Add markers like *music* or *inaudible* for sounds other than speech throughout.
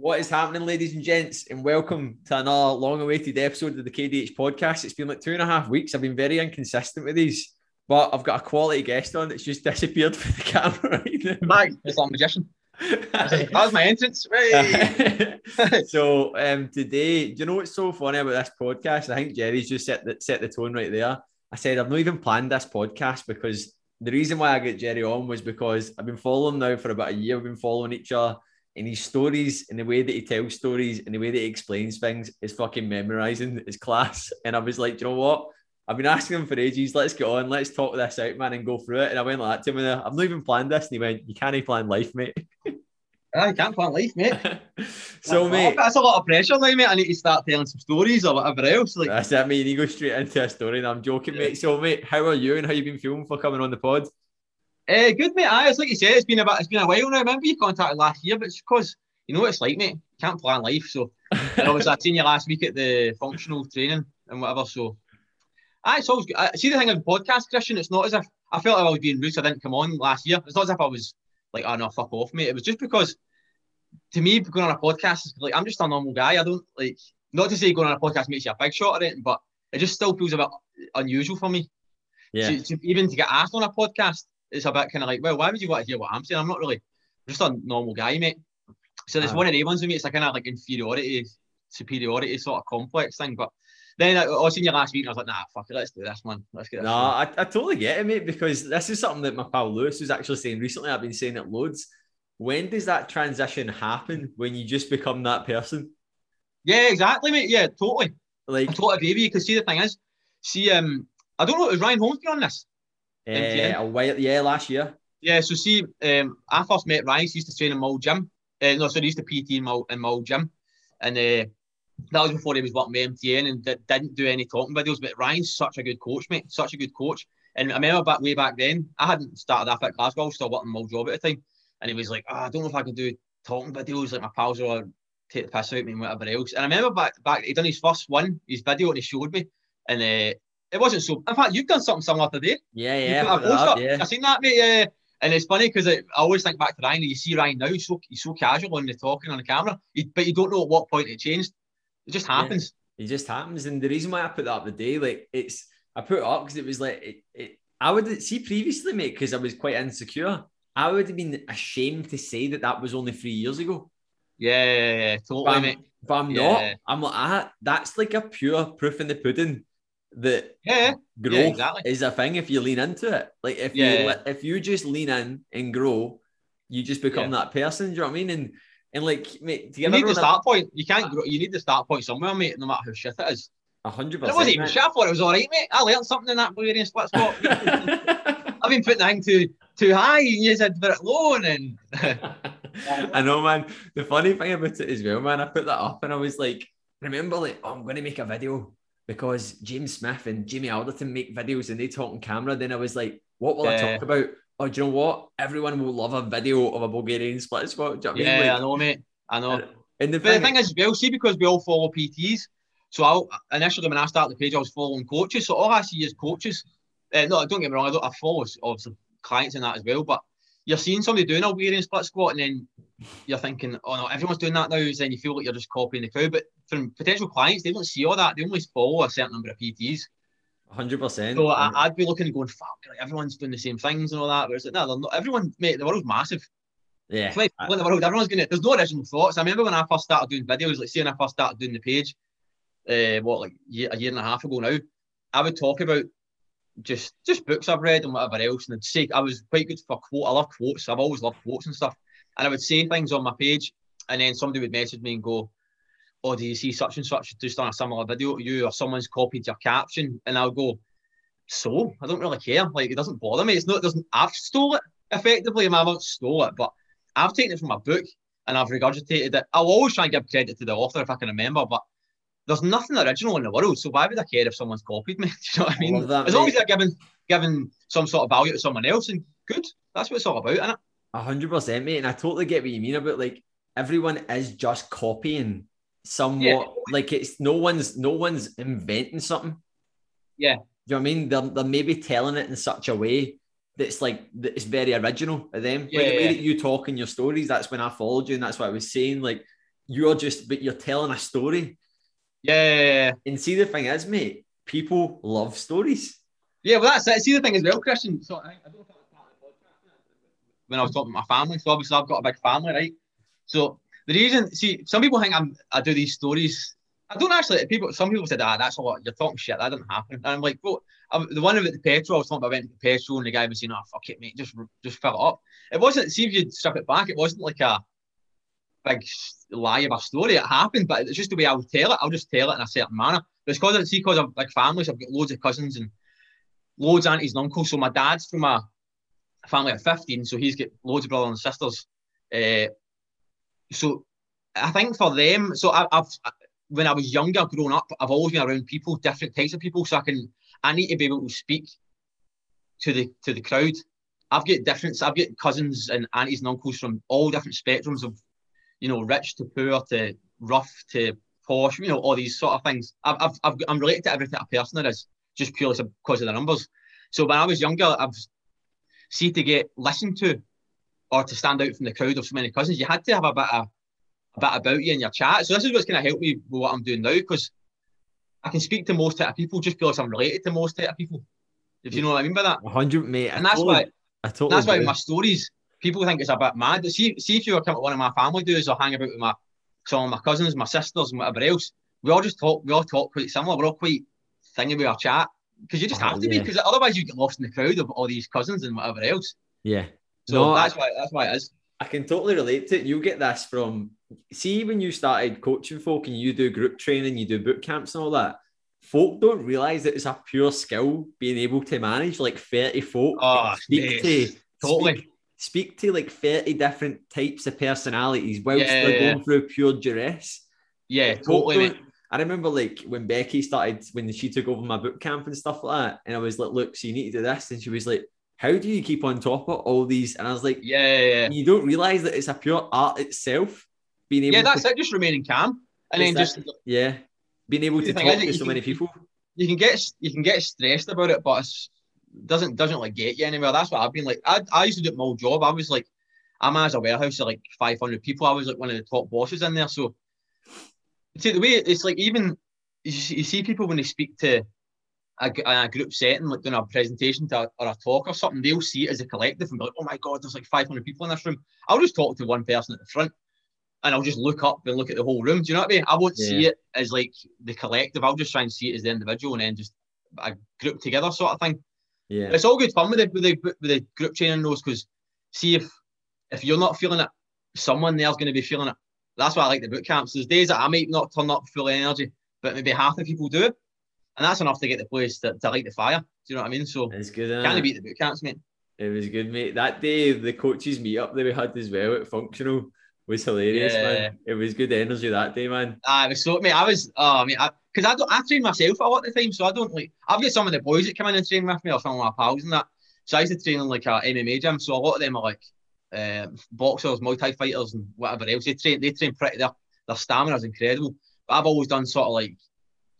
What is happening, ladies and gents, and welcome to another long awaited episode of the KDH podcast. It's been like two and a half weeks. I've been very inconsistent with these, but I've got a quality guest on that's just *laughs* disappeared from the camera right now. Mike, it's like magician. That was my entrance. Right. *laughs* so um, today, do you know what's so funny about this podcast? I think Gerry's just set the, set the tone right there. I said I've not even planned this podcast because the reason why I got Gerry on was because I've been following now for about a year. We've been following each other and his stories and the way that he tells stories and the way that he explains things is fucking memorizing his class. And I was like, you know what? I've been asking him for ages. Let's get on. Let's talk this out, man, and go through it. And I went like to him. And I've not even planned this. And he went, "You can't even plan life, mate." Ah, I can't plan life, mate. *laughs* so, mate, that's a lot of pressure now, mate. I need to start telling some stories or whatever else. Like, that's it, mate. You go straight into a story. And I'm joking, mate. So, mate, how are you and how you been feeling for coming on the pod? Eh, good, mate. Aye, it's like you said, it's been about, it's been a while now. I remember you contacted last year, but it's because you know what it's like, mate. You can't plan life. So, *laughs* obviously, I'd seen you last week at the functional training and whatever. So, aye, it's always good. I, see the thing of podcast, Christian. It's not as if I felt like I was being rude. So I didn't come on last year. It's not as if I was like, oh no, fuck off, mate. It was just because to me, going on a podcast is like I'm just a normal guy. I don't like not to say going on a podcast makes you a big shot or anything, but it just still feels a bit unusual for me. Yeah. To, to- even to get asked on a podcast, it's a bit kind of like, well, why would you want to hear what I'm saying? I'm not really I'm just a normal guy, mate. So it's Aye. one of the ones with me. It's a kind of like inferiority, superiority sort of complex thing. But then I, I was seeing you last week, and I was like, nah, fuck it, let's do this, man. Let's get. No, done." I, I totally get it, mate, because this is something that my pal Lewis was actually saying recently. I've been saying it loads. When does that transition happen when you just become that person? Yeah, exactly, mate. Yeah, totally. Like, I totally agree with you. Because see, the thing is, see, um, I don't know, is Ryan Holmes on this? Uh, a while, yeah, last year. Yeah, so see, um, I first met Ryan. He used to train in old gym. Uh, no, so he used to PT in my, in my gym, and uh, that was before he was working with MTN and did, didn't do any talking videos. But Ryan's such a good coach, mate. Such a good coach. And I remember back way back then, I hadn't started off at Glasgow. I was still working my job at the time, and he was like, oh, "I don't know if I can do talking videos like my pals are take the piss out of me and whatever else." And I remember back back he done his first one, his video, and he showed me, and uh, it wasn't so. In fact, you've done something similar today. Yeah, yeah, put a put that post up, yeah. I seen that, mate. Yeah. And it's funny because I always think back to Ryan. You see Ryan now, he's so he's so casual when they're talking on the camera, you, but you don't know at what point it changed. It just Yeah. happens. It just happens. And the reason why I put that up today, like, it's, I put it up because it was like, it, it, I would see previously, mate, because I was quite insecure. I would have been ashamed to say that that was only three years ago. Yeah, yeah, yeah, But totally, I'm, mate. but I'm Yeah. not. I'm like, ah, that's like a pure proof in the pudding that Yeah, growth exactly. is a thing if you lean into it. Like if Yeah. you if you just lean in and grow, you just become that person. Do you know what I mean? And and like mate, You need the start point. You can't grow. You need the start point somewhere, mate. No matter how shit it is. a hundred And it wasn't even percent. shit. I thought it was all right, mate. I learned something in that Bulgarian split squat. *laughs* *laughs* I've been putting the thing too too high, and you said put it low, and *laughs* I know, man. The funny thing about it as well, man, I put that up and I was like, remember, like, oh, I'm going to make a video because James Smith and Jamie Alderton make videos and they talk on camera. Then I was like, what will I talk about? Oh, do you know what? Everyone will love a video of a Bulgarian split squat. Do you know what I yeah, mean? I know, mate. I know. and the But the thing, thing is, well, see, because we all follow PTs, so I'll, initially when I started the page, I was following coaches. So all I see is coaches. Uh, no, don't get me wrong, I, don't, I follow obviously clients in that as well. But you're seeing somebody doing a Bulgarian split squat, and then you're thinking, oh no, everyone's doing that now. So then you feel like you're just copying the crowd. But from potential clients, they don't see all that. They only follow a certain number of PTs. 100%. So I, I'd be looking and going, fuck, like, everyone's doing the same things and all that. But it's like, no, they're not. Everyone, mate, the world's massive. yeah. Like in the world, everyone's gonna. There's no original thoughts. I remember when I first started doing videos, like say when I first started doing the page, uh, what like year, a year and a half ago now, I would talk about just just books I've read and whatever else, and I'd say I was quite good for quote. I love quotes. I've always loved quotes and stuff, and I would say things on my page, and then somebody would message me and go. Oh, do you see such and such just on a similar video to you, or someone's copied your caption? And I'll go, so I don't really care. Like it doesn't bother me. It's not. It doesn't. I've stole it effectively. I haven't stole it, but I've taken it from a book and I've regurgitated it. I'll always try and give credit to the author if I can remember, but there's nothing original in the world. So why would I care if someone's copied me? *laughs* Do you know what I mean? love that, as long mate. as they're giving giving some sort of value to someone else, and good. That's what it's all about, isn't it? A hundred percent, mate. And I totally get what you mean about like everyone is just copying somewhat. Yeah. Like it's no one's no one's inventing something. Yeah. Do you know what I mean? They're, they're maybe telling it in such a way that's like that it's very original of them. Yeah, like the way yeah. that you talk in your stories, that's when I followed you, and that's what I was saying. Like you're just, but you're telling a story. Yeah. And see, the thing is, mate, people love stories. Yeah, well, that's it. See, the thing as well, Christian. So I, I don't know if was part of the podcast when I was talking to my family. So obviously, I've got a big family, right? So the reason, see, some people think I'm, I do these stories. I don't actually. People, some people said, "Ah, that's a lot. You're talking shit. That didn't happen." And I'm like, "Well, I'm, the one about the petrol. I was talking about I went to the petrol, and the guy was saying, "Oh, fuck it, mate. Just, just fill it up." It wasn't. See if you'd strip it back. It wasn't like a big lie of a story. It happened, but it's just the way I'll tell it. I'll just tell it in a certain manner. But it's because see because I've like families. I've got loads of cousins and loads of aunties and uncles. So my dad's from a family of 15, so he's got loads of brothers and sisters. Uh, so I think for them, so I, have when I was younger, growing up, I've always been around people, different types of people. So I can, I need to be able to speak to the to the crowd. I've got different, I've got cousins and aunties and uncles from all different spectrums of, you know, rich to poor to rough to posh, you know, all these sort of things. I've, I've, I've I'm related to every type of person there is, just purely because of the numbers. So when I was younger, I've see to get listened to or to stand out from the crowd of so many cousins, you had to have a bit of a bit about you in your chat. So this is what's going to help me with what I'm doing now because I can speak to most type of people just because I'm related to most type of people. If you know what I mean by that. 100, mate. And that's totally, why. I totally that's why my stories people think it's a bit mad. See, see if you were coming to one of my family dues or hang about with my some of my cousins, my sisters, and whatever else. We all just talk. We all talk quite similar. We're all quite thingy with our chat because you just uh-huh, have to yeah. be because otherwise you get lost in the crowd of all these cousins and whatever else. Yeah. So no, that's why that's why it is. I can totally relate to it. You get this from see when you started coaching folk and you do group training, you do boot camps and all that. Folk don't realize that it's a pure skill being able to manage like 30 folk. Oh, speak to totally speak, speak, to like 30 different types of personalities whilst yeah, they're going through pure duress. Yeah, totally. I remember like when Becky started when she took over my boot camp and stuff like that, and I was like, "Look, so you need to do this," and she was like, "How do you keep on top of all these?" And I was like, "Yeah, yeah, yeah. you don't realize that it's a pure art itself." Being able, yeah, that's to, it. Just remaining calm, and then that, just yeah, being able to talk to so can, many people. You can get you can get stressed about it, but it doesn't doesn't like get you anywhere. That's what I've been like. I, I used to do my old job. I was like, I'm as a warehouse of like 500 people. I was like one of the top bosses in there. So see the way it's like even you see people when they speak to a, a group setting, like doing a presentation to or a talk or something, they'll see it as a collective and be like, oh my God, there's like 500 people in this room. I'll just talk to one person at the front and I'll just look up and look at the whole room. Do you know what I mean? I won't yeah. see it as like the collective. I'll just try and see it as the individual and then just a group together sort of thing. Yeah. It's all good fun with the, with the, with the group training those because see if if you're not feeling it, someone there's going to be feeling it. That's why I like the boot camps. There's days that I might not turn up full energy but maybe half the people do. And that's enough to get the place to, to light the fire. Do you know what I mean? So it's good. Can't beat the boot camps, mate. It was good, mate. That day, the coaches meet up that we had as well at functional was hilarious, yeah. man. It was good energy that day, man. I was so, mate. I was, oh, mate, because I, I, don't, I train myself a lot of the time, so I don't like. I've got some of the boys that come in and train with me, or some of my pals and that. So I used to train in like a MMA gym, so a lot of them are like uh, boxers, Muay fighters, and whatever else. They train, they train pretty. Their their stamina is incredible. But I've always done sort of like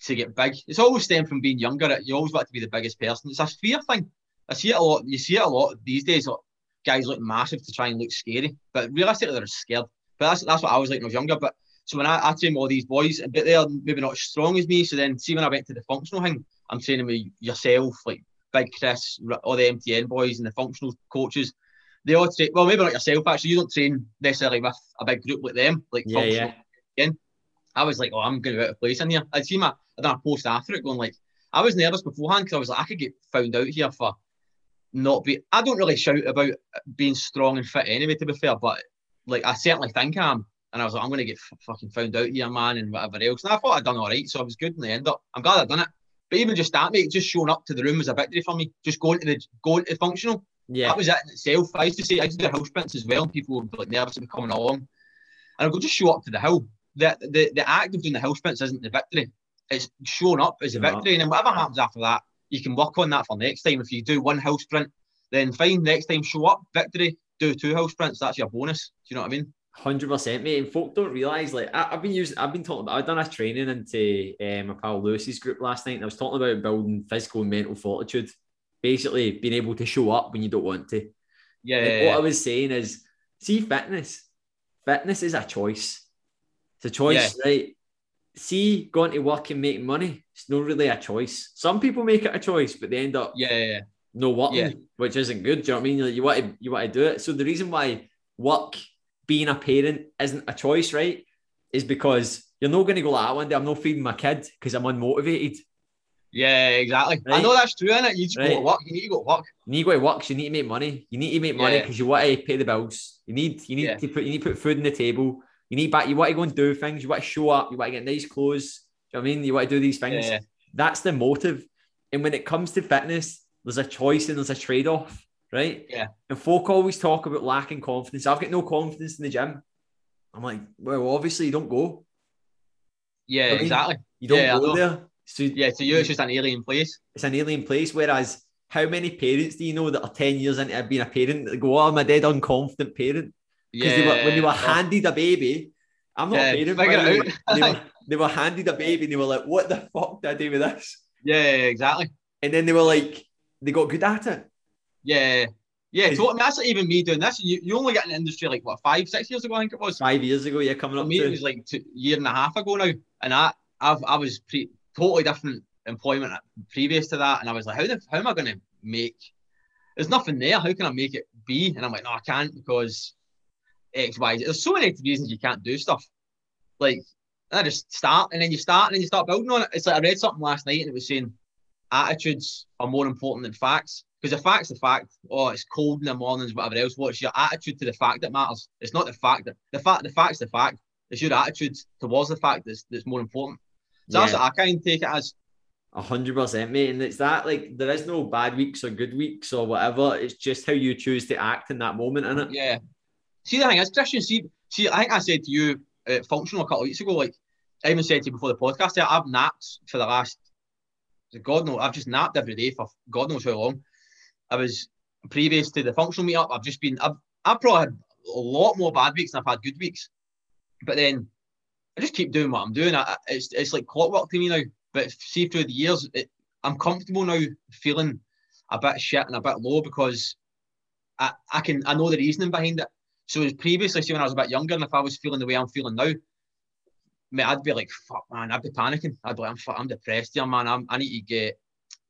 to get big. It's always stemmed from being younger. You always want to be the biggest person. It's a fear thing. I see it a lot. You see it a lot these days. Like, guys look massive to try and look scary, but realistically they're scared. But that's that's what I was like when I was younger. But so when I, I train all these boys, but they're maybe not as strong as me. So then see when I went to the functional thing, I'm training with yourself, like Big Chris, all the MTN boys and the functional coaches. They all train well, maybe not yourself actually. You don't train necessarily with a big group like them, like yeah, functional. Yeah. Again. I was like, oh, I'm going to be out of place in here. I'd see my I done a post after it going like, I was nervous beforehand because I was like, I could get found out here for not be. I don't really shout about being strong and fit anyway, to be fair, but like I certainly think I am. And I was like, I'm going to get f- fucking found out here, man, and whatever else. And I thought I'd done all right, so I was good in the end up. I'm glad I'd done it. But even just that, mate, just showing up to the room was a victory for me. Just going to the going to the functional. Yeah. That was it in itself. I used to say I used to do house sprints as well, and people were like nervous about coming along. And I go, just show up to the hill. The, the, the act of doing the house sprints isn't the victory it's shown up as a victory. And then whatever happens after that, you can work on that for next time. If you do one house sprint, then fine, next time show up, victory, do two house sprints, that's your bonus. Do you know what I mean? Hundred percent, mate. And folk don't realise, like I, have been using, I've been talking about, I've done a training into um, my pal Lewis's group last night, and I was talking about building physical and mental fortitude, basically being able to show up when you don't want to. Yeah. Like, yeah what I was saying is, see, fitness, fitness is a choice. It's a choice, right? See, going to work and making money, it's not really a choice. Some people make it a choice, but they end up Yeah, yeah, yeah. no working, Yeah. which isn't good. Do you know what I mean? Like, you want to you want to do it. So the reason why work, being a parent, isn't a choice, right? Is because you're not going to go like that one day. I'm not feeding my kid because I'm unmotivated. Yeah, exactly. I know that's true, innit? You just go to work. You need to go to work. You need to go to work. So you need to make money. You need to make money Yeah. because you want to pay the bills. You need you need Yeah. to put you need to put food on the table. You need back. You want to go and do things. You want to show up. You want to get nice clothes. Do you know what I mean? You want to do these things. Yeah. That's the motive. And when it comes to fitness, there's a choice and there's a trade off, right? Yeah. And folk always talk about lacking confidence. I've got no confidence in the gym. I'm like, well, obviously you don't go. Yeah, I mean, exactly. You don't Yeah, go there. So Yeah, to you, it's just an alien place. it's an alien place. Whereas, how many parents do you know that are 10 years into being a parent that go, oh, I'm a dead unconfident parent? Because Yeah. when they were handed a baby, I'm not Yeah, a parent. by figure the it way. out. They were, *laughs* they were handed a baby and they were like, what the fuck did I do with this? yeah, exactly. And then they were like, they got good at it. Yeah. Yeah, totally. I mean, that's not even me doing this. You, you only get in the industry like what five, six years ago, I think it was. Five years ago, yeah, coming For up me, it was like two, year and a half ago now, and I, I've, I was pre, totally different employment previous to that, and I was like, how the, how am I going to make? There's nothing there. How can I make it be? And I'm like, no, I can't because X, Y, Z. There's so many reasons you can't do stuff. Like, I just start, and then you start, and then you start building on it. It's like I read something last night, and it was saying attitudes are more important than facts. Because the fact's the fact. Oh, it's cold in the mornings, whatever else. What's your attitude to the fact that matters? It's not the fact that the fact the fact's the fact. It's your attitude towards the fact that's that's more important. So that's what I kind of take it as. A hundred percent, mate. And it's that like there is no bad weeks or good weeks or whatever. It's just how you choose to act in that moment, in it. Yeah. See the thing is, Christian. See, see. I think I said to you uh, functional a couple of weeks ago. Like I even said to you before the podcast. I've napped for the last. God knows, I've just napped every day for God knows how long. I was previous to the functional meetup. I've just been. I've, I've probably had a lot more bad weeks than I've had good weeks. But then I just keep doing what I'm doing. I- it's it's like clockwork to me now. But see through the years, it, I'm comfortable now feeling a bit shit and a bit low because I, I can I know the reasoning behind it. So as previously, see when I was a bit younger, and if I was feeling the way I'm feeling now, mate, I'd be like, fuck man, I'd be panicking. I'd be like, I'm, I'm depressed here, man. I'm, I need to get,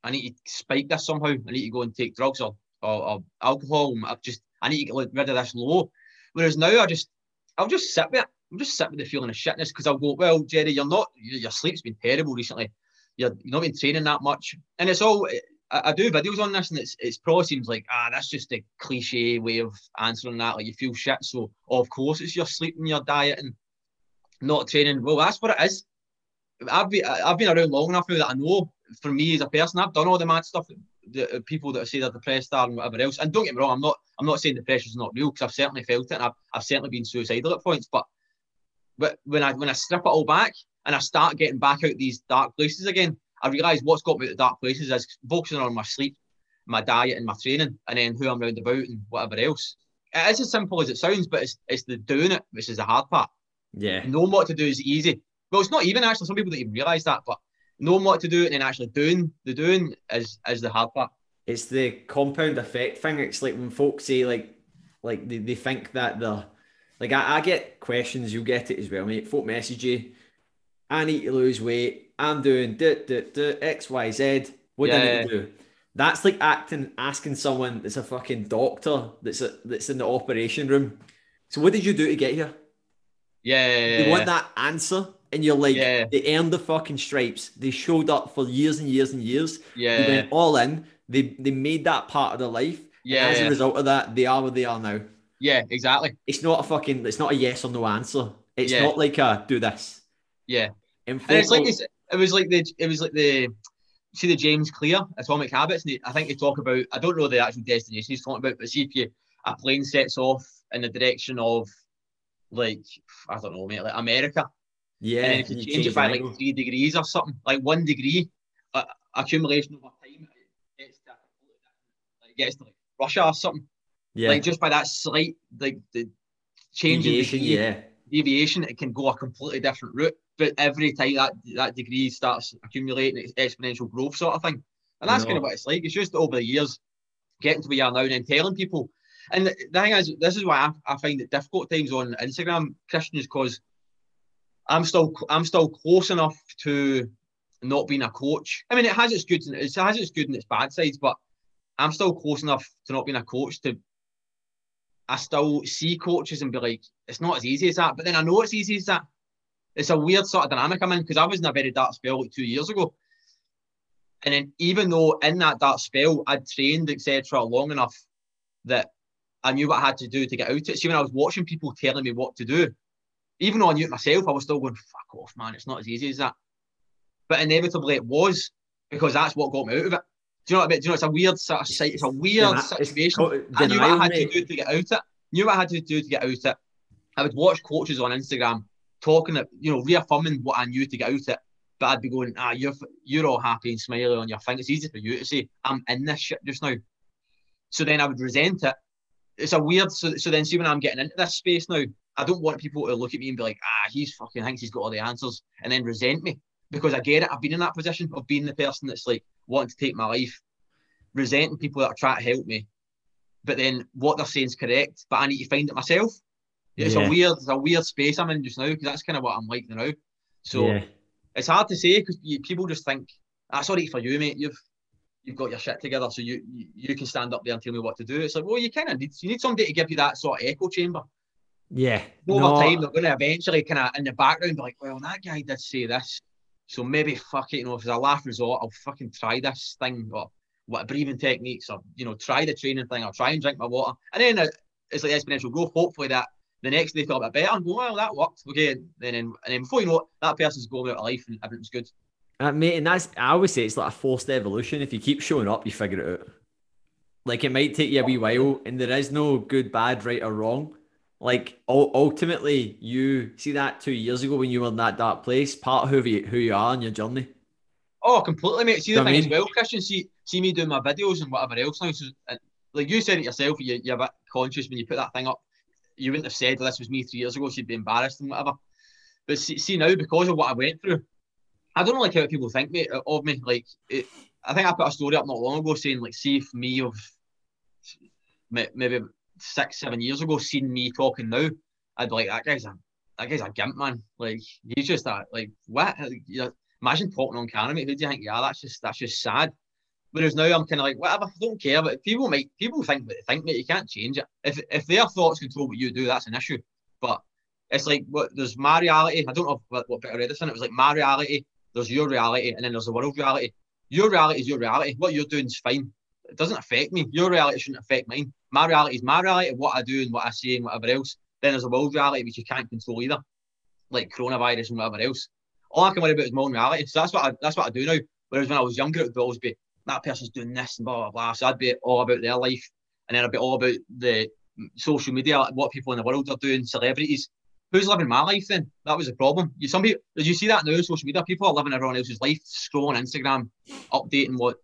I need to spike this somehow. I need to go and take drugs or or, or alcohol. I just I need to get rid of this low. Whereas now I just I'll just sit with it. I'm just sit with the feeling of shitness because I'll go, well, Gerry, you're not your sleep's been terrible recently. You're you've not been training that much, and it's all. I, I do videos on this, and it's it's probably seems like ah, that's just a cliche way of answering that. Like you feel shit, so of course it's your sleep and your diet and not training. Well, that's what it is. I've been I've been around long enough now that I know. For me as a person, I've done all the mad stuff. that The uh, people that say they're depressed are and whatever else. And don't get me wrong, I'm not I'm not saying depression's not real because I've certainly felt it. And I've, I've certainly been suicidal at points. But but when I when I strip it all back and I start getting back out these dark places again, I realise what's got me to the dark places is focusing on my sleep, my diet, and my training, and then who I'm round about and whatever else. It is as simple as it sounds, but it's it's the doing it which is the hard part. Yeah. Knowing what to do is easy. Well, it's not even actually. Some people don't even realise that, but knowing what to do and then actually doing the doing is is the hard part. it's the compound effect thing. It's like when folks say like like they, they think that they're like I, I get questions, you'll get it as well, mate. Folk message you, I need to lose weight, I'm doing do, do, do, X, Y, Z. What do I Yeah. to do? That's like acting asking someone that's a fucking doctor that's a, that's in the operation room. So what did you do to get here? Yeah, They want that answer. And you're like, Yeah. they earned the fucking stripes. They showed up for years and years and years. Yeah, They yeah, went all in. They they made that part of their life. yeah, as a result of that, they are where they are now. yeah, exactly. It's not a fucking. It's not a yes or no answer. It's Yeah. not like a do this. Yeah, And, and it's like this. It was like the it was like the see the James Clear Atomic Habits. And I think they talk about. I don't know the actual destination he's talking about, but see if you a plane sets off in the direction of like I don't know, mate, like America. yeah, and then if you you change it by angle. like three degrees or something, like one degree uh, accumulation over time, it gets to, like, gets to like Russia or something. yeah, Like just by that slight like the change in deviation, degree, yeah, deviation, it can go a completely different route. But every time that that degree starts accumulating, it's exponential growth sort of thing. And that's I kind of what it's like. It's just over the years getting to where you are now and then telling people. And the, the thing is, this is why I, I find it difficult times on Instagram, Christian, is because I'm still I'm still close enough to not being a coach. I mean, it has its good and it has its good and its bad sides, but I'm still close enough to not being a coach to. I still see coaches and be like, it's not as easy as that. But then I know it's easy as that. It's a weird sort of dynamic I'm in because I was in a very dark spell like two years ago. And then even though in that dark spell I'd trained, etc., long enough that I knew what I had to do to get out of it. See, when I was watching people telling me what to do, even though I knew it myself, I was still going, fuck off, man. It's not as easy as that. But inevitably it was because that's what got me out of it. Do you know what I mean? Do you know it's a weird sort of It's a weird Deni- situation. I knew what I had to do to get out of it. Knew what I had to do to get out of it. I would watch coaches on Instagram talking, you know, reaffirming what I knew to get out of it. But I'd be going, ah, you're you're all happy and smiley on your thing. It's easy for you to say, I'm in this shit just now. So then I would resent it. It's a weird. So, so then, see when I'm getting into this space now, I don't want people to look at me and be like, ah, he's fucking thinks he's got all the answers, and then resent me because I get it. I've been in that position of being the person that's like wanting to take my life, resenting people that are trying to help me, but then what they're saying is correct, but I need to find it myself. It's yeah. a weird, it's a weird space I'm in just now because that's kind of what I'm like now. So yeah. it's hard to say because people just think, "Ah, sorry for you, mate. You've you've got your shit together, so you, you, you can stand up there and tell me what to do." It's like, well, you kind of need you need somebody to give you that sort of echo chamber. Yeah. Over no. time, they're going to eventually kind of in the background be like, well, that guy did say this. So maybe fuck it, you know, if it's a last resort, I'll fucking try this thing or what breathing techniques or, you know, try the training thing. I'll try and drink my water. And then it's like exponential growth. Hopefully that the next day felt a bit better and go, well, that worked. Okay. And then, and then before you know it, that person's going out of life and everything's good. Uh, mate, and that's, I always say it's like a forced evolution. If you keep showing up, you figure it out. Like it might take you a wee while and there is no good, bad, right, or wrong like ultimately you see that two years ago when you were in that dark place part of who you, who you are on your journey oh completely mate see the thing I mean? as well christian see see me doing my videos and whatever else now so like you said it yourself you, you're a bit conscious when you put that thing up you wouldn't have said this was me three years ago you'd be embarrassed and whatever but see, see now because of what i went through i don't know like how people think me uh, of me like it, i think i put a story up not long ago saying like see if me of maybe six, seven years ago, seen me talking now, I'd be like, that guy's a that guy's a gimp, man. Like he's just that like what? You imagine talking on camera, mate. Who do you think? Yeah, that's just that's just sad. Whereas now I'm kind of like, whatever, I don't care. But people might people think what they think, mate. You can't change it. If if their thoughts control what you do, that's an issue. But it's like what there's my reality. I don't know what, what I read this in. It was like my reality. There's your reality, and then there's the world reality. Your reality is your reality. What you're doing is fine. It doesn't affect me. Your reality shouldn't affect mine. My reality is my reality, what I do and what I say and whatever else. Then there's a world reality which you can't control either, like coronavirus and whatever else. All I can worry about is my own reality. So that's what I, that's what I do now. Whereas when I was younger, it would always be that person's doing this and blah blah blah. So I'd be all about their life, and then I'd be all about the social media, what people in the world are doing, celebrities. Who's living my life then? That was the problem. You some people you see that now? Social media people are living everyone else's life, scrolling Instagram, updating what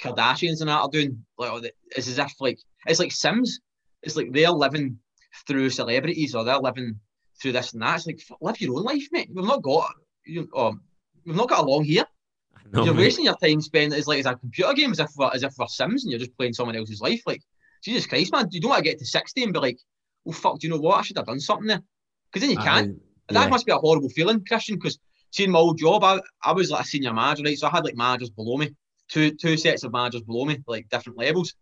Kardashians and that are doing. Like it's as if like it's like Sims. It's like they're living through celebrities or they're living through this and that. It's like live your own life, mate. We've not got you. Um, we've not got along here. *laughs* Know, you're mate. wasting your time spent as like as a computer game, as if we're, as if we're Sims and you're just playing someone else's life. Like Jesus Christ, man, you don't want to get to sixty and be like, "Oh fuck, do you know what? I should have done something there." Because then you can't. Uh, yeah. That must be a horrible feeling, Christian. Because seeing my old job, I, I was like a senior manager, right? So I had like managers below me, two two sets of managers below me, like different levels.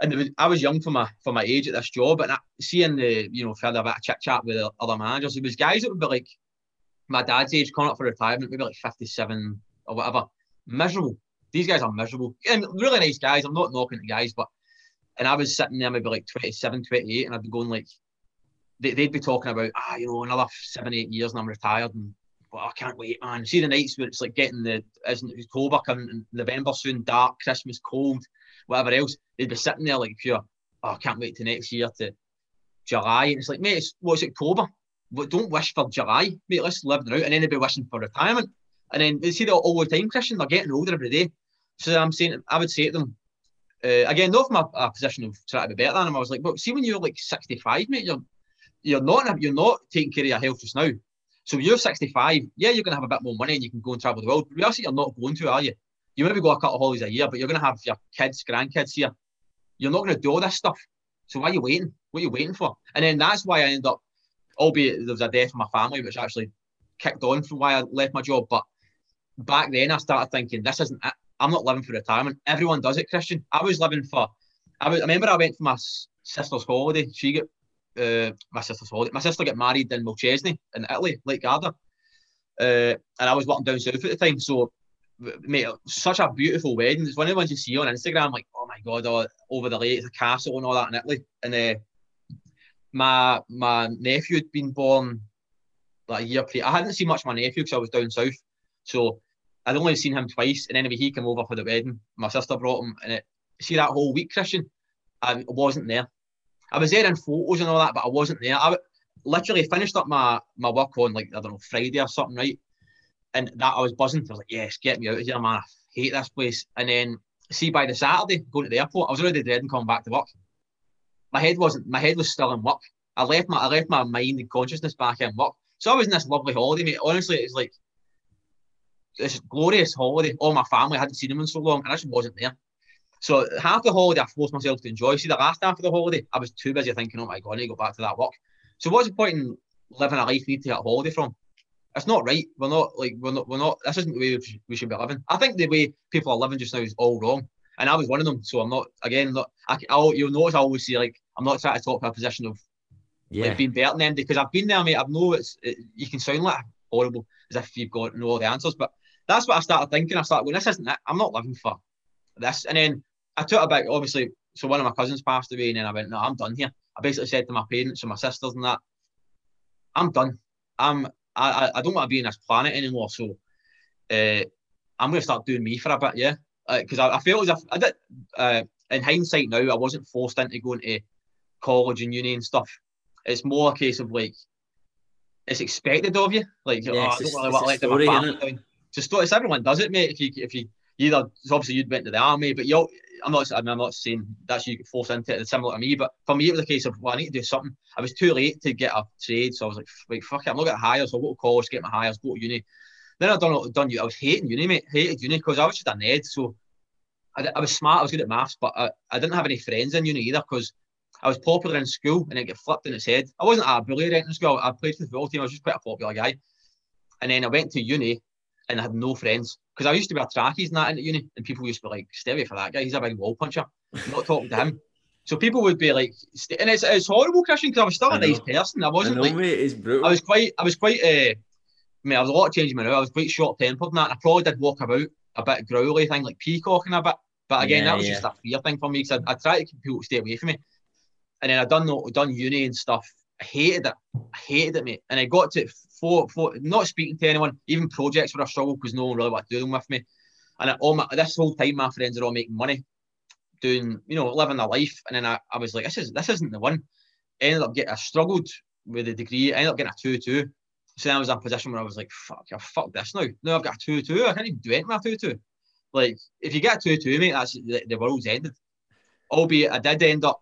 And was, I was young for my for my age at this job, and I, seeing the you know further bit of chit chat with other managers, it was guys that would be like my dad's age, coming up for retirement, maybe like fifty seven or whatever, miserable. These guys are miserable and really nice guys. I'm not knocking the guys, but and I was sitting there maybe like 27, 28, and I'd be going like, they, would be talking about, ah, you know, another seven, eight years and I'm retired and but I can't wait, man. See the nights where it's like getting the isn't October coming, November soon, dark, Christmas, cold, whatever else. They'd be sitting there like pure. Oh, I can't wait to next year to July, and it's like, mate, it's, what's October? But don't wish for July, mate. Let's live it and then they'd be wishing for retirement. And then they see that all the time, Christian. They're getting older every day. So I'm saying, I would say to them, uh, again, not from a, a, position of trying to be better than them. I was like, but see, when you're like 65, mate, you're you're not you're not taking care of your health just now. So you're 65, yeah, you're going to have a bit more money and you can go and travel the world. But reality, you're not going to, are you? You maybe go a couple of holidays a year, but you're going to have your kids, grandkids here. You're not going to do all this stuff. So why are you waiting? What are you waiting for? And then that's why I end up, albeit there was a death in my family, which actually kicked on from why I left my job. But back then, I started thinking, this isn't it. I'm not living for retirement. Everyone does it, Christian. I was living for. I, was, I remember I went for my sister's holiday. She got uh, my sister's holiday. My sister got married in Malcesine in Italy, Lake Garda, uh, and I was working down south at the time. So, mate, such a beautiful wedding. It's one of the ones you see on Instagram. Like, oh my god, oh, over the lake, the castle, and all that in Italy. And uh, my my nephew had been born like a year pre. I hadn't seen much of my nephew because I was down south, so I'd only seen him twice. And anyway, he came over for the wedding. My sister brought him, and it, see that whole week, Christian, I wasn't there. I was there in photos and all that, but I wasn't there. I literally finished up my my work on like I don't know Friday or something, right? And that I was buzzing. I was like, yes, get me out of here, man. I hate this place. And then see by the Saturday going to the airport, I was already dead and coming back to work. My head wasn't. My head was still in work. I left my I left my mind and consciousness back in work. So I was in this lovely holiday, mate. Honestly, it's like this glorious holiday. All my family I hadn't seen them in so long, and I just wasn't there. So half the holiday I forced myself to enjoy. See, the last half of the holiday, I was too busy thinking, oh my god, I need to go back to that work. So what's the point in living a life you need to get a holiday from? It's not right. We're not like we're not we're not. This isn't the way we should be living. I think the way people are living just now is all wrong, and I was one of them. So I'm not again. Not I, I'll, you'll notice I always say like I'm not trying to talk to a position of yeah. like being better than them because I've been there, mate. I've know it's it, you can sound like horrible as if you've got know all the answers, but that's what I started thinking. I started going, this isn't it. I'm not living for this. And then I took about, obviously. So one of my cousins passed away, and then I went, no, I'm done here. I basically said to my parents and my sisters and that, I'm done. I'm I, I don't want to be in this planet anymore. So uh, I'm going to start doing me for a bit, yeah. Because uh, I, I feel as if I did. Uh, in hindsight, now I wasn't forced into going to college and uni and stuff. It's more a case of like it's expected of you. Like, yeah, oh, I don't really want to let story, my family down. It's, it's everyone does it, mate. If you if you either obviously you'd went to the army, but you I'm not I I'm not saying that's you get forced into it. It's similar to me, but for me it was a case of well, I need to do something. I was too late to get a trade, so I was like, wait, fuck it, I'm not getting Highers, so I'll go to college, get my Highers, go to uni. Then I done done you. I was hating uni, mate. Hated uni because I was just a nerd. So I, I was smart. I was good at maths, but I, I didn't have any friends in uni either because I was popular in school and it get flipped in its head. I wasn't a bully in school. I played for the football team. I was just quite a popular guy. And then I went to uni and I had no friends because I used to wear trackies and that in uni, and people used to be like, "Stay away for that guy. He's a big wall puncher." I'm not talking to him. So people would be like, and it's, it's horrible, Christian, because I was still a nice person. I wasn't I know, like, mate, it's brutal. I was quite, I was quite, uh, I mean, I was a lot of changing my now. I was quite short tempered and that. And I probably did walk about a bit growly thing, like peacocking a bit. But again, yeah, that was yeah. just a fear thing for me because I, I tried to keep people stay away from me. And then I done done uni and stuff. I hated it. I hated it, mate. And I got to for for not speaking to anyone, even projects were a struggle because no one really wanted to do them with me. And all my this whole time, my friends are all making money, doing you know living their life. And then I, I was like, this is this isn't the one. I ended up getting I struggled with the degree. I ended up getting a two two. So then I was in a position where I was like, fuck, I fuck this now. Now I've got a two two. I can't even do anything with a two two. Like if you get a two two, mate, that's the, the world's ended. Albeit I did end up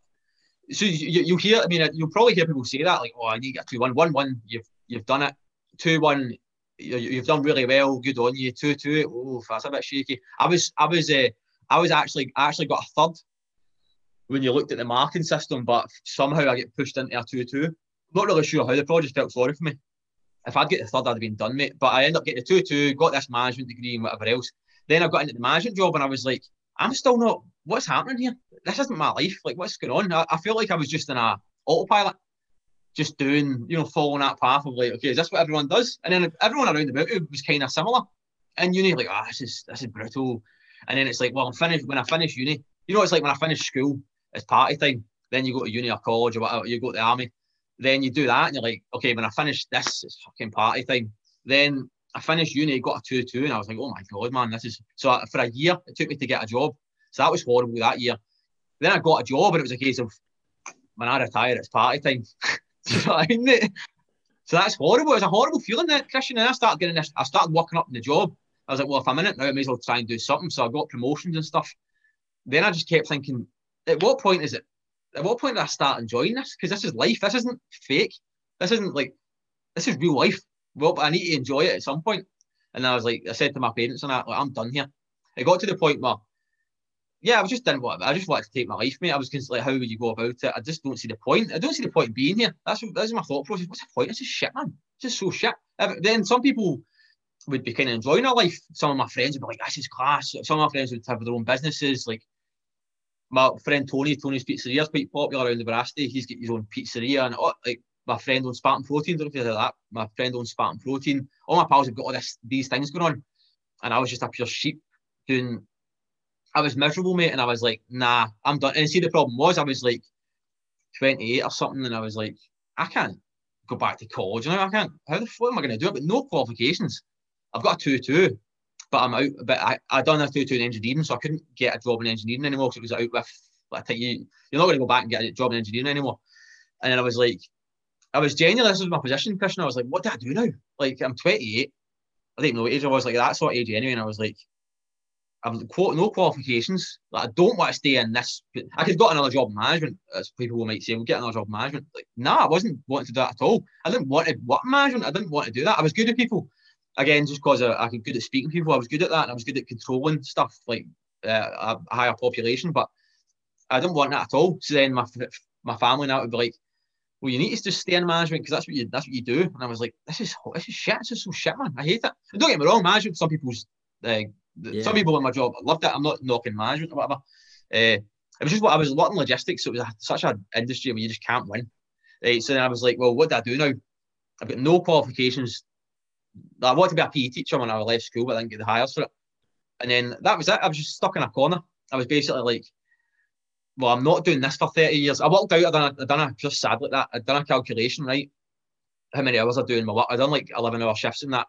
so you, you hear, I mean, you'll probably hear people say that, like, oh, I need to get two one, one one. You've you've done it. Two one, you've done really well. Good on you. Two two. Oh, that's a bit shaky. I was I was uh, I was actually actually got a third when you looked at the marking system, but somehow I get pushed into a two two. Not really sure how. The project felt sorry for me. If I'd get the third, I'd have been done, mate. But I ended up getting the two two. Got this management degree and whatever else. Then I got into the management job, and I was like, I'm still not. What's happening here? This isn't my life. Like, what's going on? I, I feel like I was just in a autopilot, just doing, you know, following that path of like, okay, is this what everyone does? And then everyone around about it was kind of similar. And uni, like, ah, oh, this is this is brutal. And then it's like, well, I'm finished. When I finish uni, you know, it's like when I finish school, it's party time. Then you go to uni or college or whatever. You go to the army. Then you do that, and you're like, okay, when I finish this, it's fucking party time. Then I finished uni, got a 2 2, and I was like, oh my God, man, this is. So for a year, it took me to get a job. So that was horrible that year. Then I got a job, and it was a case of, when I retire, it's party time. *laughs* *laughs* so that's horrible. It was a horrible feeling that Christian. And I started getting this, I started working up in the job. I was like, well, if I'm in it now, I may as well try and do something. So I got promotions and stuff. Then I just kept thinking, at what point is it? At what point do I start enjoying this? Because this is life. This isn't fake. This isn't like, this is real life well, I need to enjoy it at some point. And I was like, I said to my parents and that, like, I'm done here. It got to the point where, yeah, I was just didn't want. I just wanted to take my life, mate. I was just like, how would you go about it? I just don't see the point. I don't see the point in being here. That's that's my thought process. What's the point? This is shit, man. This is so shit. Then some people would be kind of enjoying their life. Some of my friends would be like, "This is class." Some of my friends would have their own businesses. Like my friend Tony, Tony's Pizzeria is quite popular around the Veracity. He's got his own pizzeria and oh, like my friend owns Spartan Protein. Don't know if you that. My friend owns Spartan Protein. All my pals have got all this these things going on, and I was just a pure sheep doing. I was miserable, mate, and I was like, "Nah, I'm done." And see, the problem was, I was like 28 or something, and I was like, "I can't go back to college. You know, I can't. How the fuck am I going to do it? But no qualifications. I've got a two-two, but I'm out. But I I done a two-two in engineering, so I couldn't get a job in engineering anymore because it was out with. I think you you're not going to go back and get a job in engineering anymore. And then I was like, I was genuinely, this was my position, Christian. I was like, what do I do now? Like, I'm 28. I didn't know what age I was, like that sort of age anyway. And I was like, I've quote no qualifications. Like, I don't want to stay in this. I could got another job in management, as people might say, we'll get another job in management. Like, nah, I wasn't wanting to do that at all. I didn't want to work management. I didn't want to do that. I was good at people. Again, just because I, was good at speaking to people, I was good at that. And I was good at controlling stuff like uh, a higher population, but I didn't want that at all. So then my my family now would be like, well, you need to just stay in management because that's what you that's what you do. And I was like, this is this is shit. This is so shit, man. I hate it. And don't get me wrong, management. Some people's uh, yeah. some people in my job I loved it. I'm not knocking management or whatever. Uh, it was just what I was a lot in logistics. So it was a, such an industry where you just can't win. Right? So then I was like, well, what do I do now? I've got no qualifications. I wanted to be a PE teacher when I left school, but I didn't get the Highers for it. And then that was it. I was just stuck in a corner. I was basically like, well, I'm not doing this for 30 years. I walked out, I done, a, I done a, just sad like that. I done a calculation, right? How many hours I do in my work. I done like 11 hour shifts in that.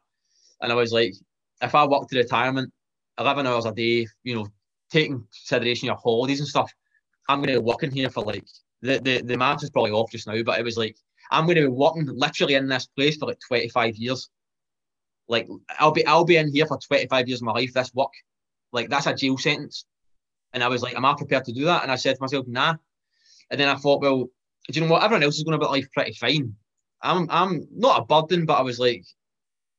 And I was like, if I work to retirement, 11 hours a day, you know, taking consideration your holidays and stuff, I'm going to be working here for like, the, the, the math is probably off just now, but it was like, I'm going to be working literally in this place for like 25 years. Like, I'll be, I'll be in here for 25 years of my life, this work. Like, that's a jail sentence. And I was like, am I prepared to do that? And I said to myself, nah. And then I thought, well, do you know what? Everyone else is going about life pretty fine. I'm I'm not a burden, but I was like,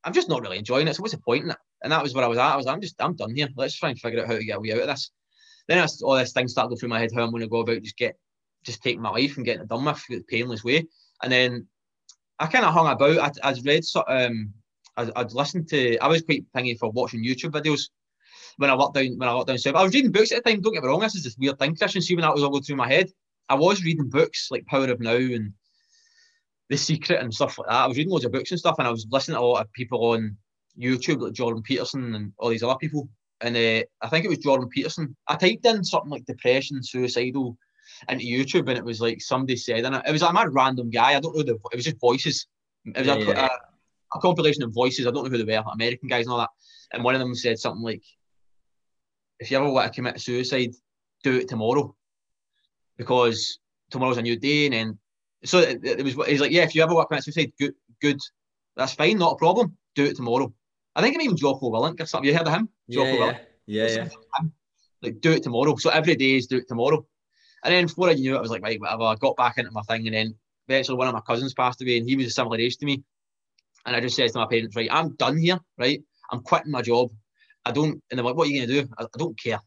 I'm just not really enjoying it. So what's the point in it? And that was where I was at. I was, I'm just, I'm done here. Let's try and figure out how to get a way out of this. Then I, all this things started going through my head, how I'm going to go about just get, just taking my life and getting it done with painless way. And then I kind of hung about. I, I'd read, um, I'd, I'd listened to, I was quite thingy for watching YouTube videos when I worked down when I worked down south. I was reading books at the time. Don't get me wrong. This is this weird thing, Christian. See when that was all going through my head. I was reading books like Power of Now and The Secret and stuff like that. I was reading loads of books and stuff, and I was listening to a lot of people on YouTube, like Jordan Peterson and all these other people. And uh, I think it was Jordan Peterson. I typed in something like depression, suicidal into YouTube, and it was like somebody said, and it was like I'm a random guy. I don't know the. It was just voices. It was yeah, a, yeah. a, a, compilation of voices. I don't know who they were, American guys and all that. And one of them said something like, if you ever want to commit suicide, do it tomorrow because tomorrow's a new day. And then, so it, it was, he's like, yeah, if you ever want to commit suicide, good, good, that's fine, not a problem. Do it tomorrow. I think I'm even Jocko Willink or something. You heard of him? Yeah, Jocko yeah, Willink. Yeah, yeah. Like, do it tomorrow. So every day is do it tomorrow. And then before I knew it, I was like, right, whatever. I got back into my thing. And then eventually one of my cousins passed away and he was a similar age to me. And I just said to my parents, right, I'm done here, right? I'm quitting my job. I don't, and they're like, what are you going to do? I, I, don't care.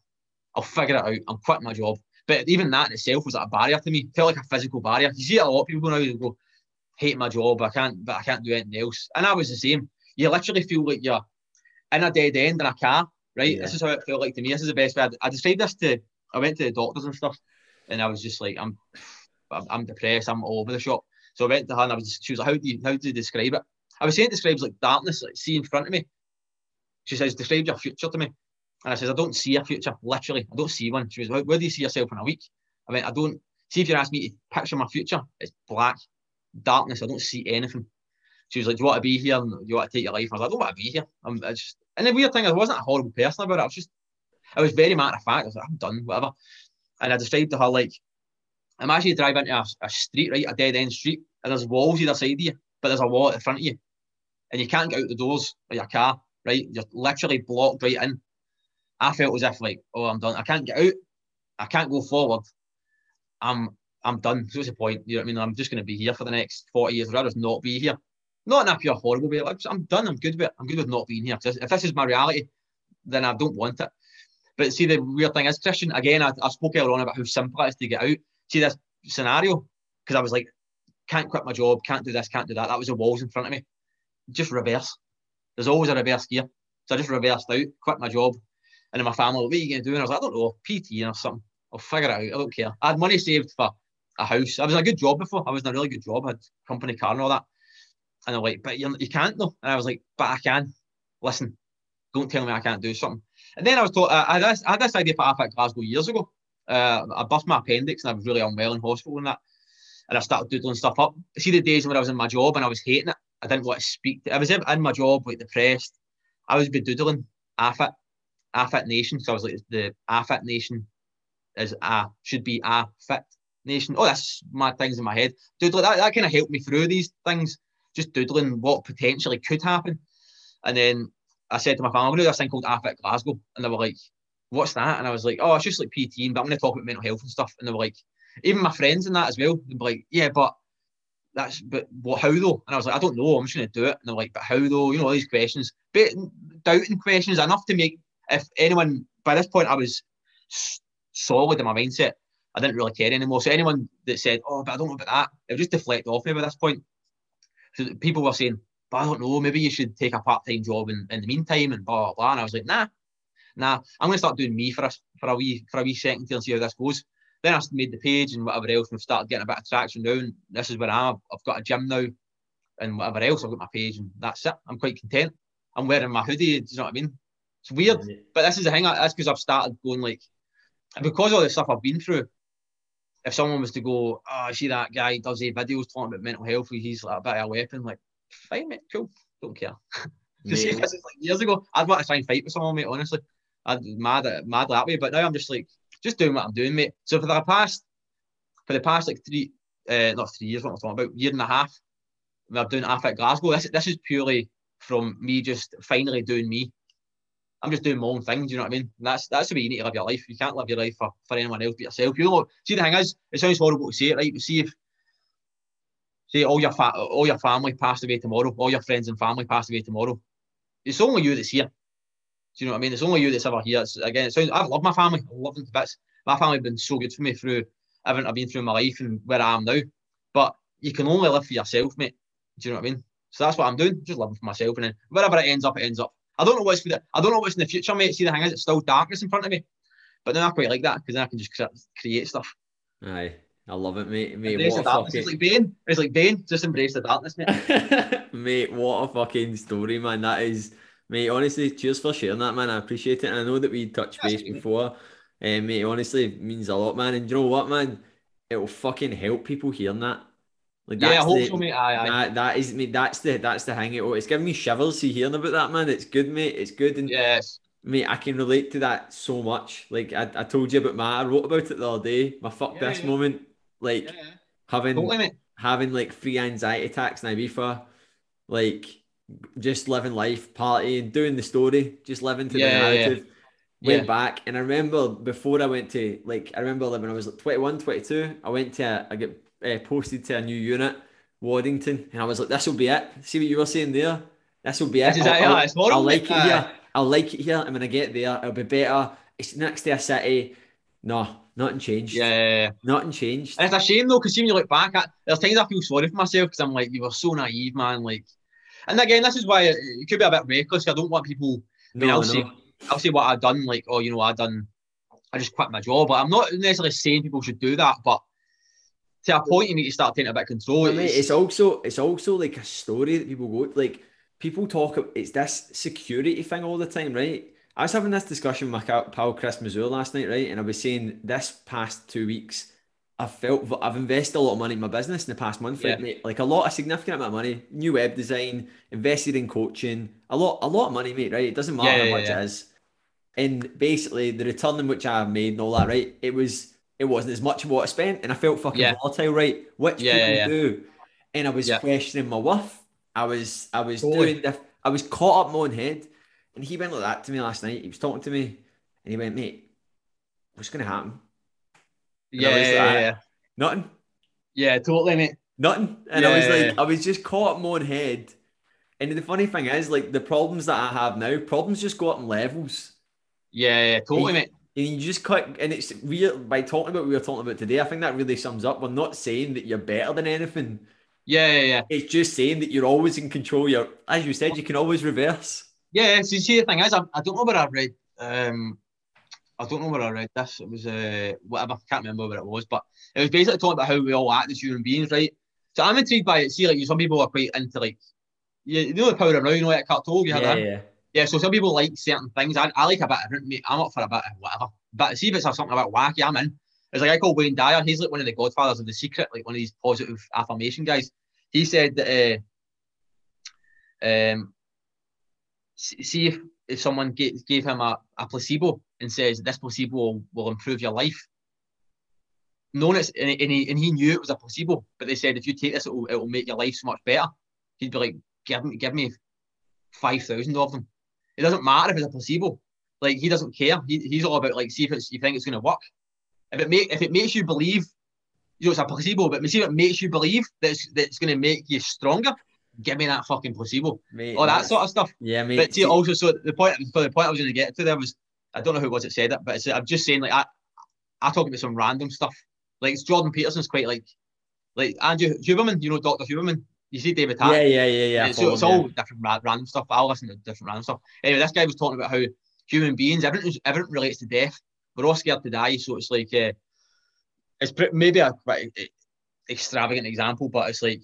I'll figure it out. I'm quitting my job. But even that in itself was like a barrier to me. It felt like a physical barrier. You see a lot of people now who go, hate my job, I can't, but I can't do anything else. And I was the same. You literally feel like you're in a dead end in a car, right? Yeah. This is how it felt like to me. This is the best way. I, I described this to, I went to the doctors and stuff, and I was just like, I'm, I'm depressed. I'm all over the shop. So I went to her and I was, just, she was like, how do you, how do you describe it? I was saying it describes like darkness, like see in front of me. She says, describe your future to me. And I says, I don't see a future, literally. I don't see one. She goes, where do you see yourself in a week? I went, I don't see if you ask me to picture my future, it's black, darkness. I don't see anything. She was like, Do you want to be here? And do you want to take your life? I was like, I don't want to be here. I'm I just and the weird thing is I wasn't a horrible person about it. I was just I was very matter of fact. I was like, I'm done, whatever. And I described to her like imagine you drive into a, a street, right, a dead end street, and there's walls either side of you, but there's a wall at the front of you. And you can't get out the doors of your car right? You're literally blocked right in. I felt as if like, oh, I'm done. I can't get out. I can't go forward. I'm I'm done. So what's the point? You know what I mean? I'm just going to be here for the next 40 years. I'd rather not be here. Not in a pure horrible way. Like, I'm done. I'm good with it. I'm good with not being here. If this is my reality, then I don't want it. But see, the weird thing is, Christian, again, I, I spoke earlier on about how simple it is to get out. See this scenario? Because I was like, can't quit my job, can't do this, can't do that. That was the walls in front of me just reverse. There's always a reverse gear. So I just reversed out, quit my job. And then my family, what are you going to do? And I was like, I don't know, PT or something. I'll figure it out. I don't care. I had money saved for a house. I was in a good job before. I was in a really good job. I had company car and all that. And they're like, but you, you can't though. And I was like, but I can. Listen, don't tell me I can't do something. And then I was taught, I, had this, I had this idea for AFIT Glasgow years ago. Uh, I bust my appendix and I was really unwell in hospital and that. And I started doodling stuff up. See the days when I was in my job and I was hating it. I didn't want to speak. To, I was in my job, like depressed. I was bedoodling AFIT, AFIT Nation. So I was like, the AFIT Nation is a should be a fit nation. Oh, that's mad things in my head. Doodling that, that kind of helped me through these things. Just doodling what potentially could happen. And then I said to my family, I'm gonna do this thing called AFIT Glasgow. And they were like, What's that? And I was like, Oh, it's just like PT, but I'm gonna talk about mental health and stuff. And they were like, even my friends in that as well, they'd be like, Yeah, but that's but what how though? And I was like, I don't know, I'm just gonna do it. And they're like, but how though? You know, all these questions. But doubting questions enough to make if anyone by this point I was solid in my mindset. I didn't really care anymore. So anyone that said, "Oh, but I don't know about that," it would just deflect off me by this point. So people were saying, "But I don't know. Maybe you should take a part-time job in, in the meantime." And blah blah blah. And I was like, "Nah, nah. I'm going to start doing me for a for a wee for a wee second to see how this goes." Then I made the page and whatever else, and we've started getting a bit of traction now. And this is where I am. I've got a gym now, and whatever else. I've got my page, and that's it. I'm quite content. I'm wearing my hoodie. Do you know what I mean? It's weird, but this is the thing. That's because I've started going like because of all the stuff I've been through, if someone was to go, oh, I see that guy does a videos talking about mental health, he's like a bit of a weapon, like, fine, mate, cool, don't care. *laughs* Because like years ago, I'd want to try and fight with someone, mate, honestly. I'd mad, mad that way, but now I'm just like, just doing what I'm doing, mate. So for the past, for the past like three, uh, not three years, what I'm talking about, year and a half, I'm doing AFIT Glasgow. This, this is purely from me just finally doing me. I'm just doing my own thing. You know what I mean? That's that's the way you need to live your life. You can't live your life for, for anyone else but yourself. You know, see the thing is, it sounds horrible to say it, right? But see if say all your fa- all your family passed away tomorrow, all your friends and family passed away tomorrow. It's only you that's here. Do you know what I mean? It's only you that's ever here. It's, again, it sounds. I love my family. I love them to bits. My family have been so good for me through everything I've been through in my life and where I am now. But you can only live for yourself, mate. Do you know what I mean? So that's what I'm doing. Just living for myself, and then wherever it ends up, it ends up. I don't know what's for the, I don't know what's in the future, mate. See the thing is, it's still darkness in front of me, but then I quite like that because then I can just create stuff. Aye, I love it, mate. Mate, embrace what the darkness. Fucking... It's like Bane. It's like Bane. Just embrace the darkness, mate. *laughs* mate, what a fucking story, man. That is, mate. Honestly, cheers for sharing that, man. I appreciate it. And I know that we touched base before, um, mate. Honestly, it means a lot, man. And you know what, man? It will fucking help people hearing that. Like yeah, I hope the, so, mate. Aye, aye. That, that is me. That's the that's the thing. It, oh, it's giving me shivers hearing about that, man. It's good, mate. It's good. And yes, mate, I can relate to that so much. Like I, I told you about my, I wrote about it the other day. My fuck yeah, this yeah. moment, like yeah, having totally, having like free anxiety attacks in Ibiza, like just living life, partying, doing the story, just living to the narrative. Went back and I remember before I went to like I remember when I was like 21, 22, I went to a, I get uh, posted to a new unit, Waddington, and I was like, this will be it. See what you were saying there? This will be it. I'll, I'll, I'll, I'll like it here. I'll like it here. And when I get there, it'll be better. It's next to a city. No, nothing changed. Yeah, yeah, yeah. nothing changed. And it's a shame though, because when you look back at, there's times I feel sorry for myself because I'm like, you were so naive, man. Like, and again, this is why it, it could be a bit reckless. I don't want people. I mean, no, I'll no. say, I'll say what I've done. Like, oh, you know, I've done, I just quit my job. But I'm not necessarily saying people should do that. But to a point you need to start taking a bit of control. It's, also it's also like a story that people go like people talk it's this security thing all the time, right? I was having this discussion with my pal Chris Mazur last night, right? And I was saying this past two weeks, I felt I've invested a lot of money in my business in the past month, yeah. mate? Like a lot, a significant amount of money, new web design, invested in coaching, a lot, a lot of money, mate. Right? It doesn't matter yeah, how much yeah. it is. And basically, the return in which I have made and all that, right? It was it wasn't as much of what I spent, and I felt fucking yeah. volatile, right? Which yeah, people yeah, do, and I was questioning my worth. I was, I was totally. doing, I was caught up my own head, and he went like that to me last night. He was talking to me, and he went, "Mate, what's going to happen?" And yeah, yeah, yeah, nothing. Yeah, totally, mate. Nothing, and I was like, I was just caught up my own head. And the funny thing is, like the problems that I have now, problems just go up in levels. Yeah, yeah totally, mate and you just click, and it's weird by talking about what we were talking about today. I think that really sums up. We're not saying that you're better than anything. Yeah, yeah, yeah. It's just saying that you're always in control. You're, as you said, you can always reverse. Yeah, so see, the thing is, I, I don't know where I read. Um, I don't know where I read this. It was uh, whatever. I can't remember what it was, but it was basically talking about how we all act as human beings, right? So I'm intrigued by it. See, like you, some people are quite into like, you, know, the power of now. You know, like Eckhart Tolle. You yeah, yeah. Yeah, so some people like certain things. I, I like a bit of. I'm up for a bit of whatever. But see if it's something about wacky, I'm in. There's a guy called Wayne Dyer. He's like one of the godfathers of the secret, like one of these positive affirmation guys. He said that uh, um, see if, if someone gave, gave him a, a placebo and says this placebo will, will improve your life. Known it's and he, and he knew it was a placebo, but they said if you take this, it will, it will make your life so much better. He'd be like, give me, give me five thousand of them. It doesn't matter if it's a placebo. Like he doesn't care. He, he's all about like see if it's you think it's going to work. If it make if it makes you believe, you know it's a placebo, but see if it makes you believe that it's, that it's going to make you stronger. Give me that fucking placebo. Mate, All that sort of stuff. Yeah, mate. But see, also, so the point for the point I was going to get to there was I don't know who it was that said it, but I'm just saying like I I talk about some random stuff. Like Jordan Peterson's quite like like Andrew Huberman, you know Doctor Huberman. You see David Tennant. Yeah, yeah, yeah, yeah. So it's all different random stuff. I'll listen to different random stuff. Anyway, this guy was talking about how human beings, everything, everything relates to death. We're all scared to die, so it's like uh, it's maybe a quite extravagant example, but it's like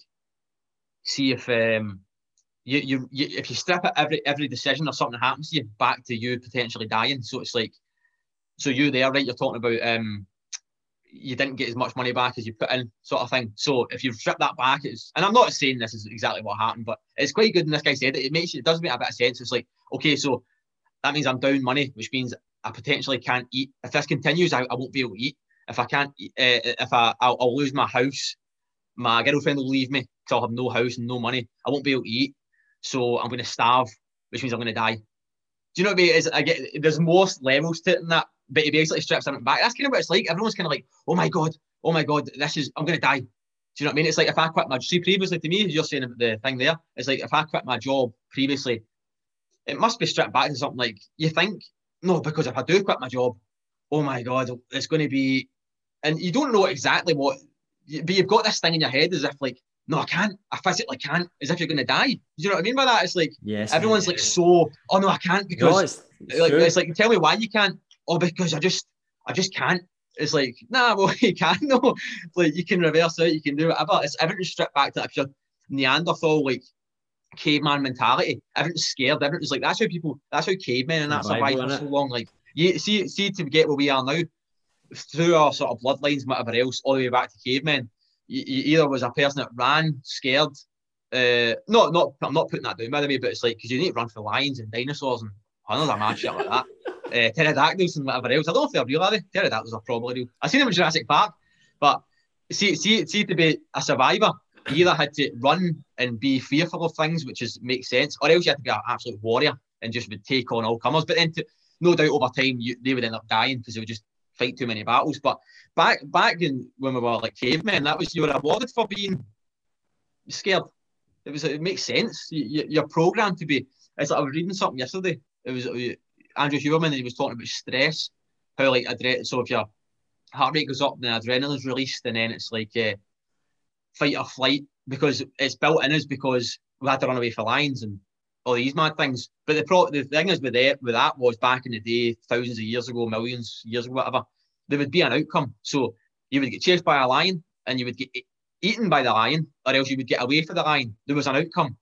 see if um, you, you, you if you strip it every every decision or something happens to you back to you potentially dying. So it's like so you there, right? You're talking about um you didn't get as much money back as you put in, sort of thing. So if you strip that back, it's and I'm not saying this is exactly what happened, but it's quite good. And this guy said it. It makes it does make a bit of sense. It's like okay, so that means I'm down money, which means I potentially can't eat. If this continues, I, I won't be able to eat. If I can't, uh, if I I'll, I'll, lose my house, my girlfriend will leave me because I'll have no house and no money. I won't be able to eat, so I'm going to starve, which means I'm going to die. Do you know what I mean? Is I get there's more levels to it than that but he basically strips everything back. That's kind of what it's like. Everyone's kind of like, oh my god, oh my god, this is I'm gonna die. Do you know what I mean? It's like if I quit my job. see previously to me, you're saying the thing there. It's like if I quit my job previously, it must be stripped back to something like you think no, because if I do quit my job, oh my god, it's going to be, and you don't know exactly what, but you've got this thing in your head as if like no, I can't. I physically can't. As if you're going to die. Do you know what I mean by that? It's like yes, everyone's like so. Oh no, I can't because no, it's, it's, like, it's, like tell me why you can't oh, because I just, I just can't. It's like, nah, *laughs* well, you can no. Like you can reverse it, you can do whatever. It's everything stripped back to if you're Neanderthal, like caveman mentality. Everything's scared. Everything's like that's how people. That's how cavemen and that survived for so long. Like you see, see to get where we are now, through our sort of bloodlines, whatever else, all the way back to cavemen. You, you either was a person that ran, scared. Uh, not, not. I'm not putting that down by the way, but it's like because you need to run for lions and dinosaurs and mad shit like that uh, pterodactyls and whatever else. I don't know if they're real, are they? Pterodactyls are probably real. I've seen them in Jurassic Park, but see, see, see to be a survivor, you either had to run and be fearful of things, which is makes sense, or else you had to be an absolute warrior and just would take on all comers. But then, to, no doubt, over time, you, they would end up dying because they would just fight too many battles. But back back in when we were like cavemen, that was you were awarded for being scared. It was it makes sense. You, are programmed to be. It's like I was reading something yesterday. It was Andrew Huberman, he was talking about stress, how like adre- so if your heart rate goes up, then adrenaline's released, and then it's like uh, fight or flight because it's built in us because we had to run away for lions and all these mad things. But the pro- the thing is with that with that was back in the day, thousands of years ago, millions years ago, whatever, there would be an outcome. So you would get chased by a lion and you would get eaten by the lion, or else you would get away for the lion. There was an outcome.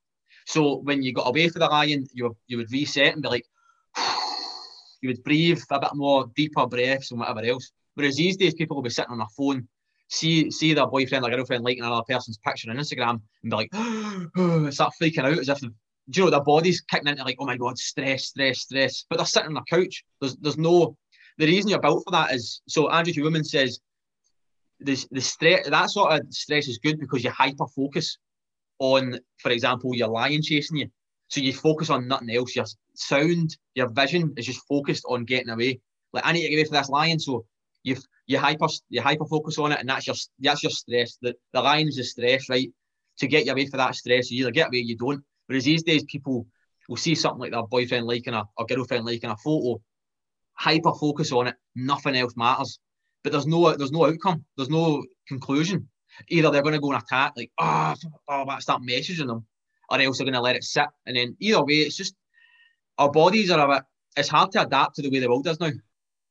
So when you got away for the lion, you you would reset and be like, you would breathe a bit more deeper breaths and whatever else. Whereas these days, people will be sitting on their phone, see see their boyfriend or girlfriend liking another person's picture on Instagram, and be like, *gasps* oh, start freaking out as if, you know, their body's kicking into like, oh my god, stress, stress, stress. But they're sitting on their couch. There's there's no. The reason you're built for that is so Andrew Huberman says the the stress that sort of stress is good because you hyper focus on, for example, your lion chasing you. So you focus on nothing else. Your sound, your vision is just focused on getting away. Like I need to get away from this lion, so you you hyper you hyper focus on it, and that's your that's your stress. The the lion is the stress, right? To get you away from that stress, you either get away you don't. Whereas these days, people will see something like their boyfriend liking a or girlfriend liking a photo, hyper focus on it. Nothing else matters. But there's no there's no outcome. There's no conclusion. either they're going to go and attack, like, ah, oh, oh, I start messaging them, or else they're going to let it sit. And then either way, it's just our bodies are a bit, it's hard to adapt to the way the world is now.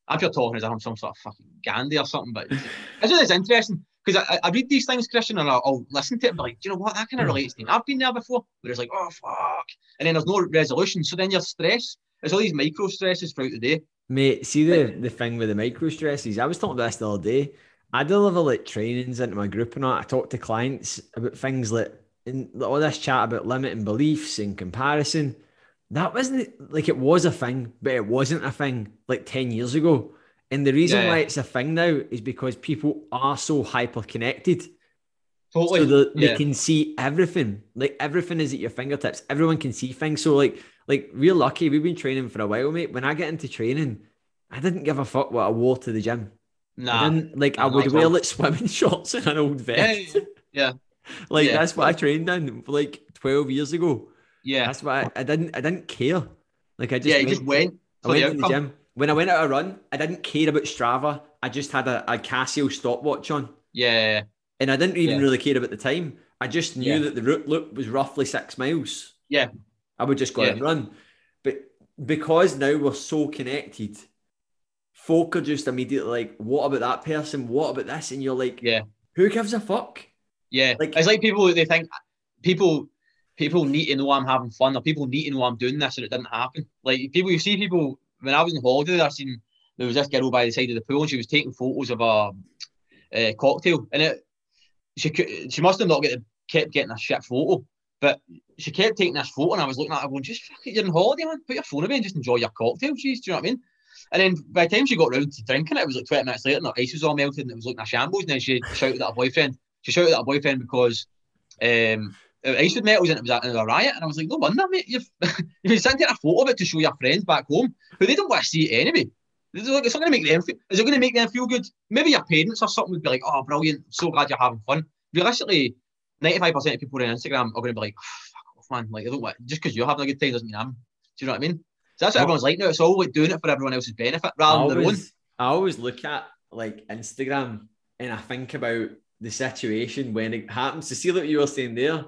I'm just talking as if I'm some sort of fucking Gandhi or something, but it's, it's just interesting because I, I, read these things, Christian, and I'll, I'll listen to it and be like, do you know what? That kind of hmm. relates to me. I've been there before where it's like, oh, fuck. And then there's no resolution. So then you're stressed. There's all these micro stresses throughout the day. Mate, see the, the thing with the micro stresses. I was talking about this the other day. I deliver like trainings into my group and all. I talk to clients about things like in all this chat about limiting beliefs and comparison. That wasn't like it was a thing, but it wasn't a thing like 10 years ago. And the reason yeah. why it's a thing now is because people are so hyper connected. Totally. So the, yeah. they can see everything. Like everything is at your fingertips. Everyone can see things. So like like we're lucky. We've been training for a while, mate. When I get into training, I didn't give a fuck what I wore to the gym. Nah. I like I would wear like swimming *laughs* shorts and an old vest. Yeah. yeah. *laughs* like that's what I trained in like 12 years ago. Yeah. That's why I, I, didn't I didn't care. Like I just Yeah, went, just went. I went to the gym. When I went out a run, I didn't care about Strava. I just had a, a Casio stopwatch on. Yeah. And I didn't even yeah. really care about the time. I just knew yeah. that the route loop was roughly six miles. Yeah. I would just go yeah. and run. But because now we're so connected, folk are just immediately like, what about that person? What about this? And you're like, yeah, who gives a fuck? Yeah. Like it's like people they think people people need to know I'm having fun or people need to know I'm doing this and it didn't happen. Like people you see people when I was in holiday, I seen there was this girl by the side of the pool and she was taking photos of a, a cocktail and it she she must have not get, kept getting a shit photo, but she kept taking this photo and I was looking at her going, just fuck it, you're on holiday, man. Put your phone away and just enjoy your cocktail, jeez. Do you know what I mean? And then by the time she got round to drinking it, it was like 20 minutes later and her ice was all melted and it was looking a shambles. And then she shouted at her boyfriend. She shouted at her boyfriend because um, ice was melted and it was a, a riot. And I was like, no wonder, mate. You've, *laughs* you've been sending a photo of it to show your friends back home but they don't want to see it anyway. It's not going to make them feel, is it going to make them feel good? Maybe your parents or something would be like, oh, brilliant. So glad you're having fun. Realistically, 95% of people on Instagram are going to be like, oh, fuck off, man. Like, I don't want, just because you're having a good time doesn't mean I'm. Do you know what I mean? So that's what everyone's like now. It's all like doing it for everyone else's benefit rather than their own. I always look at like Instagram and I think about the situation when it happens. To see what you were saying there,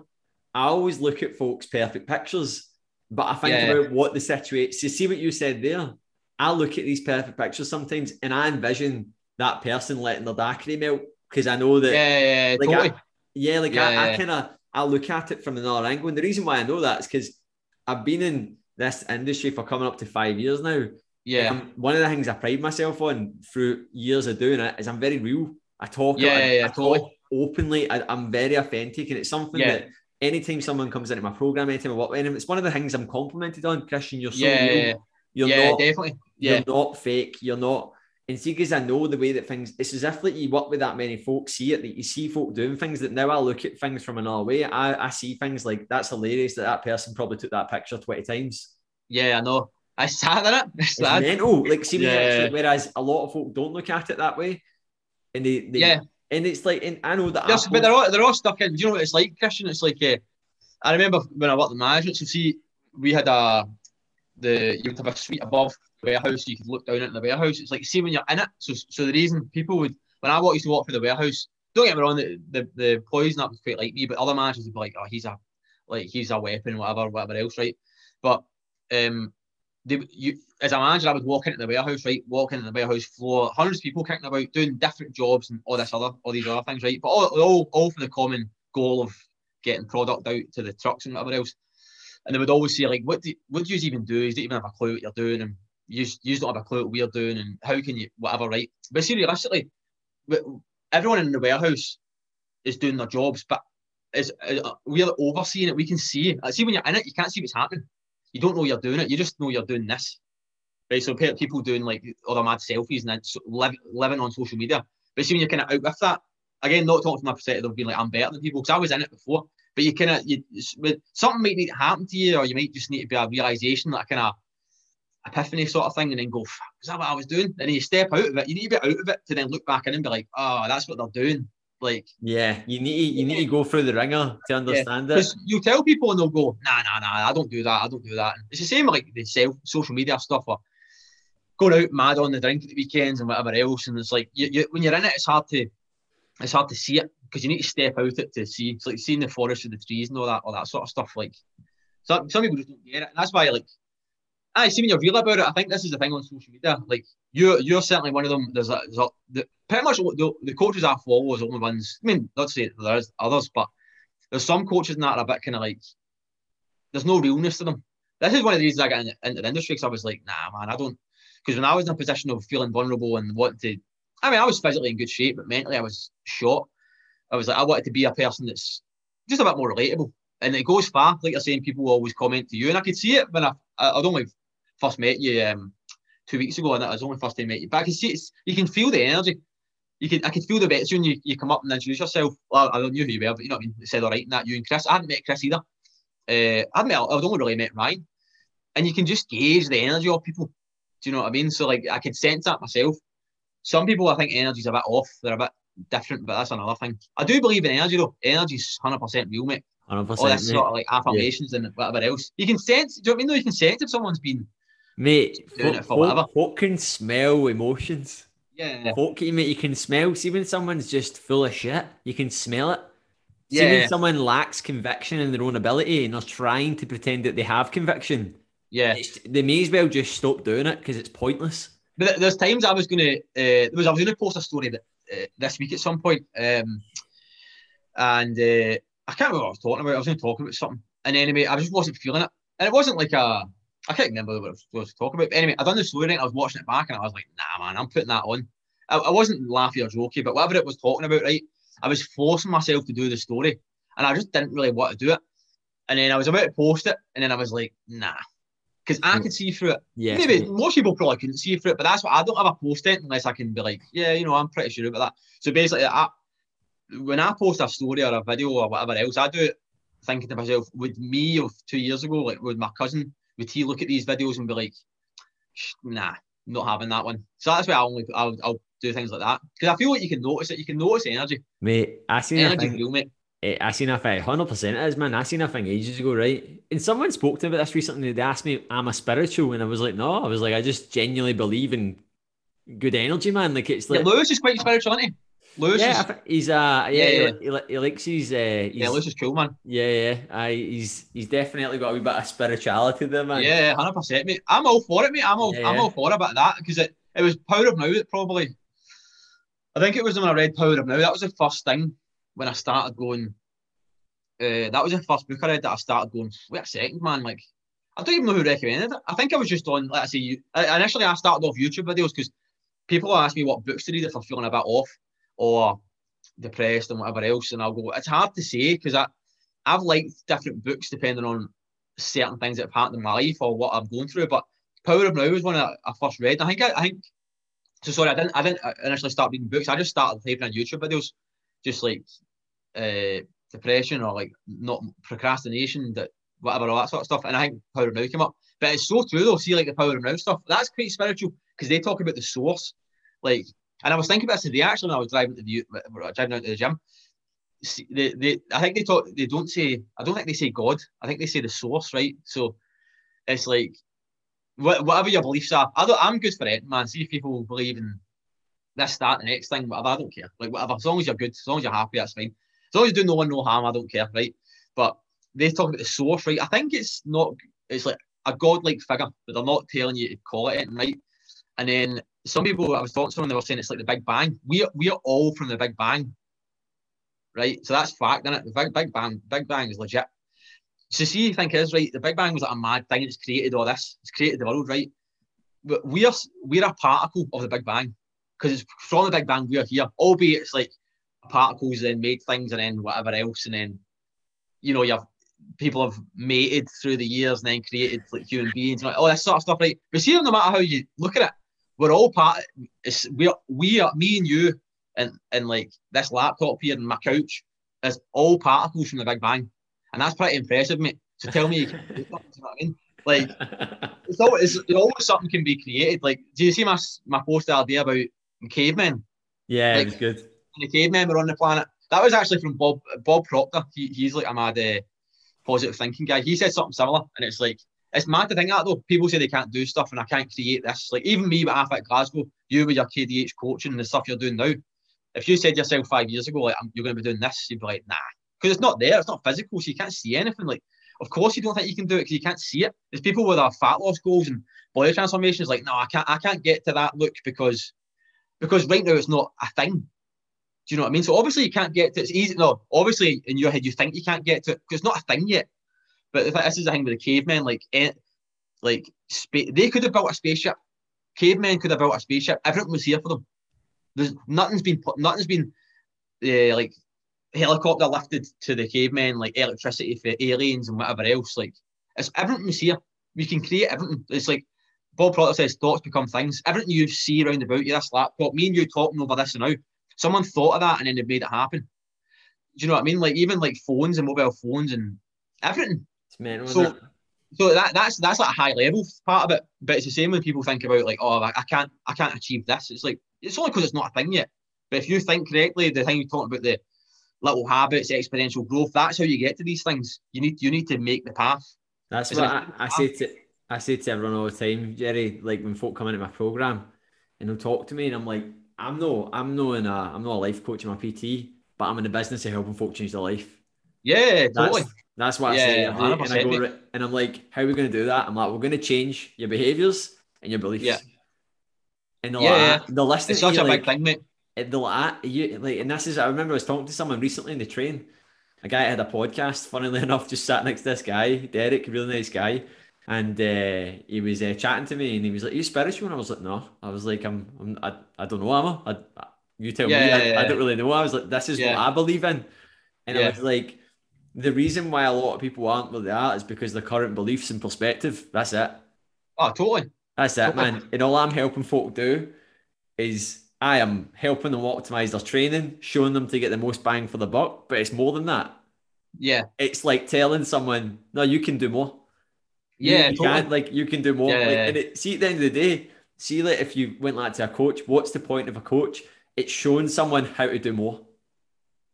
I always look at folks' perfect pictures, but I think yeah. about what the situation. So see what you said there, I look at these perfect pictures sometimes and I envision that person letting their daiquiri melt because I know that. Yeah, yeah, like totally. I, yeah, like yeah, I. I kind of I look at it from another angle, and the reason why I know that is because I've been in this industry for coming up to five years now. Yeah. Um, one of the things I pride myself on through years of doing it is I'm very real. I talk, yeah, I, yeah, yeah I totally. talk openly. I, am very authentic, and it's something that anytime someone comes into my program, anytime I work with them, it's one of the things I'm complimented on. Christian, you're so yeah, real. You're yeah, not, definitely. Yeah. You're not fake. You're not. And see, because I know the way that things, it's as if like you work with that many folks, see it, that you see folk doing things that now I look at things from another way. I, I see things like that's hilarious that that person probably took that picture 20 times. Yeah, I know. I sat in it. *laughs* It's, mental. Like, see, yeah. whereas a lot of folk don't look at it that way. And they, they yeah. And it's like, and I know that. Yes, but they're all, they're all stuck in. Do you know what it's like, Christian? It's like, uh, I remember when I worked in management, so see, we had a, the, you would have a suite above the warehouse, you could look down at the warehouse. It's like see when you're in it. So so the reason people would when I used to walk through the warehouse, don't get me wrong, the, the, the employees not quite like me, but other managers would be like, oh, he's a like he's a weapon, whatever, whatever else, right? But um they, you as a manager, I would walk into the warehouse, right? Walk into the warehouse floor, hundreds of people kicking about, doing different jobs and all this other, all these other things, right? But all, all, all for the common goal of getting product out to the trucks and whatever else. And they would always say, like, what do what do you even do? You don't even have a clue what you're doing, and you, you don't have a clue what we're doing and how can you whatever right but see realistically everyone in the warehouse is doing their jobs but is uh, we're overseeing it we can see it see when you're in it you can't see what's happening you don't know you're doing it you just know you're doing this right so people doing like other mad selfies and then live, living on social media but see when you're kind of out with that again not talking from my perspective of being like I'm better than people because I was in it before but you kind of you something might need to happen to you or you might just need to be a realization that kind of epiphany sort of thing and then go, is that what I was doing? And then you step out of it. You need to be out of it to then look back in and be like, oh, that's what they're doing. Like, yeah, you need you need to go through the ringer to understand yeah, it. You tell people and they'll go, nah, nah, nah, I don't do that. I don't do that. It's the same like the self social media stuff or going out mad on the drink at the weekends and whatever else. And it's like you, you, when you're in it, it's hard to it's hard to see it. because you need to step out it to see. It's like seeing the forest of the trees and all that, all that sort of stuff. Like some some people just don't get it, and that's why like. I see when you're real about it. I think this is the thing on social media. Like you're, you're certainly one of them. There's a, there's a the, pretty much the, the coaches I follow is the only ones. I mean, to say there's others, but there's some coaches that are a bit kind of like there's no realness to them. This is one of the reasons I got into, into the industry because I was like, nah, man, I don't. Because when I was in a position of feeling vulnerable and wanting to, I mean, I was physically in good shape, but mentally I was short. I was like, I wanted to be a person that's just a bit more relatable. And it goes far. Like you're saying, people always comment to you. And I could see it when I, I, I'd only first met you um, two weeks ago, and that was only first time I met you. But I can see it's, you can feel the energy. You can, I could feel the bets when you, you come up and introduce yourself. Well, I don't know who you were, but you know what I mean. said all right, and that you and Chris. I hadn't met Chris either. Uh, I'd met, I'd only really met Ryan, and you can just gauge the energy of people. Do you know what I mean? So like, I could sense that myself. Some people, I think, energy's a bit off. They're a bit different, but that's another thing. I do believe in energy though. Energy's hundred percent real, mate. Hundred percent. All that sort of like affirmations yeah. and whatever else. You can sense. Do you know what I mean? Though you can sense if someone's been Mate, doing folk, folk, folk, can smell emotions. Yeah. Folk, mate, you can smell. See when someone's just full of shit, you can smell it. See yeah. when someone lacks conviction in their own ability and they're trying to pretend that they have conviction. Yeah. they may as well just stop doing it because it's pointless. But there's times I was gonna, uh, was I was gonna post a story that uh, this week at some point, um, and uh, I can't remember what I was talking about. I was to talk about something, and anyway, I just wasn't feeling it, and it wasn't like a I can't remember what I was talking about. But anyway, I done the story and I was watching it back and I was like, nah, man, I'm putting that on. I, I wasn't laughing or joking, but whatever it was talking about, right? I was forcing myself to do the story and I just didn't really want to do it. And then I was about to post it and then I was like, nah. Because I could see through it. Yeah. Maybe most people probably couldn't see through it, but that's what I don't have a post it unless I can be like, yeah, you know, I'm pretty sure about that. So basically, I, when I post a story or a video or whatever else, I do it thinking to myself, with me of two years ago, like with my cousin, would he look at these videos and be like, nah, not having that one? So that's why I only I'll, I'll do things like that because I feel like you can notice it. You can notice energy. Mate, I seen energy real, mate. Eh, I seen a thing, hundred percent it is, man. I seen a thing ages ago, right? And someone spoke to me about this recently. They asked me, "I'm a spiritual," and I was like, "No." I was like, "I just genuinely believe in good energy, man." Like it's like yeah, Lewis is quite spiritual, isn't he? Lewis yeah, is, he's uh yeah, yeah, yeah. He, he, likes his uh yeah Lewis is cool man. Yeah yeah. I he's he's definitely got a wee bit of spirituality there man. Yeah hundred percent mate. I'm all for it mate. I'm all yeah, I'm all for it about that because it it was Power of Now that probably I think it was when I read Power of Now that was the first thing when I started going uh that was the first book I read that I started going wait a second man like I don't even know who recommended it. I think I was just on let's say initially I started off YouTube videos because people ask me what books to read if I'm feeling a bit off or depressed and whatever else. And I'll go, it's hard to say because I, I've liked different books depending on certain things that have happened in my life or what I'm going through. But Power of Now was one I, I first read. I think I, I, think so. Sorry, I didn't. I didn't initially start reading books. I just started typing on YouTube videos, just like uh, depression or like not procrastination, that whatever all that sort of stuff. And I think Power of Now came up. But it's so true though. See, like the Power of Now stuff. That's quite spiritual because they talk about the source. Like and I was thinking about today actually when I was driving to the driving out to the gym. They, they, I think they talk. They don't say. I don't think they say God. I think they say the source, right? So it's like whatever your beliefs are. I don't, I'm good for it, man. See if people believe in this, that, the next thing, whatever. I don't care. Like whatever. As long as you're good, as long as you're happy, that's fine. As long as you do no one no harm, I don't care, right? But they talk about the source, right? I think it's not. It's like a godlike figure, but they're not telling you to call it, right? And then some people I was talking to them, they were saying it's like the Big Bang. We we are all from the Big Bang, right? So that's fact, isn't it? The Big Big Bang, Big Bang is legit. So see, you think is right. The Big Bang was like a mad thing. It's created all this. It's created the world, right? But we are we're a particle of the Big Bang because it's from the Big Bang we're here. Albeit it's like particles then made things and then whatever else and then you know you have people have mated through the years and then created like human beings and like all that sort of stuff, right? But see, no matter how you look at it, we're all part. It's we are we are me and you and and like this laptop here and my couch is all particles from the Big Bang, and that's pretty impressive, mate. So tell me, you, can do you know what I mean? Like *laughs* it's always it's always something can be created. Like, do you see my my post the idea about cavemen? Yeah, like, it's good. The cavemen were on the planet. That was actually from Bob Bob Proctor. He, he's like a mad uh, positive thinking guy. He said something similar, and it's like it's mad to think that though. People say they can't do stuff and I can't create this. Like even me with at Glasgow, you with your KDH coaching and the stuff you're doing now, if you said yourself five years ago, like you're going to be doing this, you'd be like, nah, because it's not there. It's not physical, so you can't see anything. Like, of course, you don't think you can do it because you can't see it. There's people with our fat loss goals and body transformations. Like, no, I can't. I can't get to that look because because right now it's not a thing. Do you know what I mean? So obviously you can't get to it's easy. No, obviously in your head you think you can't get to it because it's not a thing yet. But this is the thing with the cavemen, like eh, like spa- they could have built a spaceship. Cavemen could have built a spaceship. Everything was here for them. There's nothing's been put. Nothing's been uh, like helicopter lifted to the cavemen, like electricity for aliens and whatever else. Like it's everything was here. We can create everything. It's like Bob Proctor says, thoughts become things. Everything you see around about you, this laptop, me and you talking over this and now, someone thought of that and then they made it happen. Do you know what I mean? Like even like phones and mobile phones and everything. It's mental. So-? So that that's that's like a high level part of it. But it's the same when people think about like, oh, I I can't I can't achieve this. It's like it's only because it's not a thing yet. But if you think correctly, the thing you're talking about the little habits, exponential growth, that's how you get to these things. You need you need to make the path. That's Is what I, I say to I say to everyone all the time, Gerry. Like when folk come into my program and they'll talk to me, and I'm like, I'm no, I'm no in a, I'm not a life coach, I'm a PT, but I'm in the business of helping folk change their life. Yeah, That's totally. That's what I Yeah, say. day. And I go, and I'm like, how are we going to do that? I'm like, we're going to change your behaviors and your beliefs. Yeah. And they're Yeah, like, yeah. "Ah," they'll listen It's such a like, big thing, mate. they'll ah, you like, and this is I remember I was talking to someone recently in the train. A guy had a podcast, funnily *laughs* enough, just sat next to this guy, Derek, really nice guy, and uh, he was uh, chatting to me, and he was like, "Are you spiritual?" And I was like, "No." I was like, "I'm, I'm I, I don't know, am I? I, you tell Yeah, me. yeah, I, I don't really know." I was like, "This is Yeah. what I believe in," and I was like, "The reason why a lot of people aren't where they are is because their current beliefs and perspective. That's it." Oh, totally. That's it, Totally. man. And all I'm helping folk do is I am helping them optimize their training, showing them to get the most bang for the buck. But it's more than that. Yeah. It's like telling someone, no, you can do more. Yeah, you, totally. can't, like you can do more. Yeah, Like, yeah, and it, see, at the end of the day, see, like if you went like to a coach, what's the point of a coach? It's showing someone how to do more.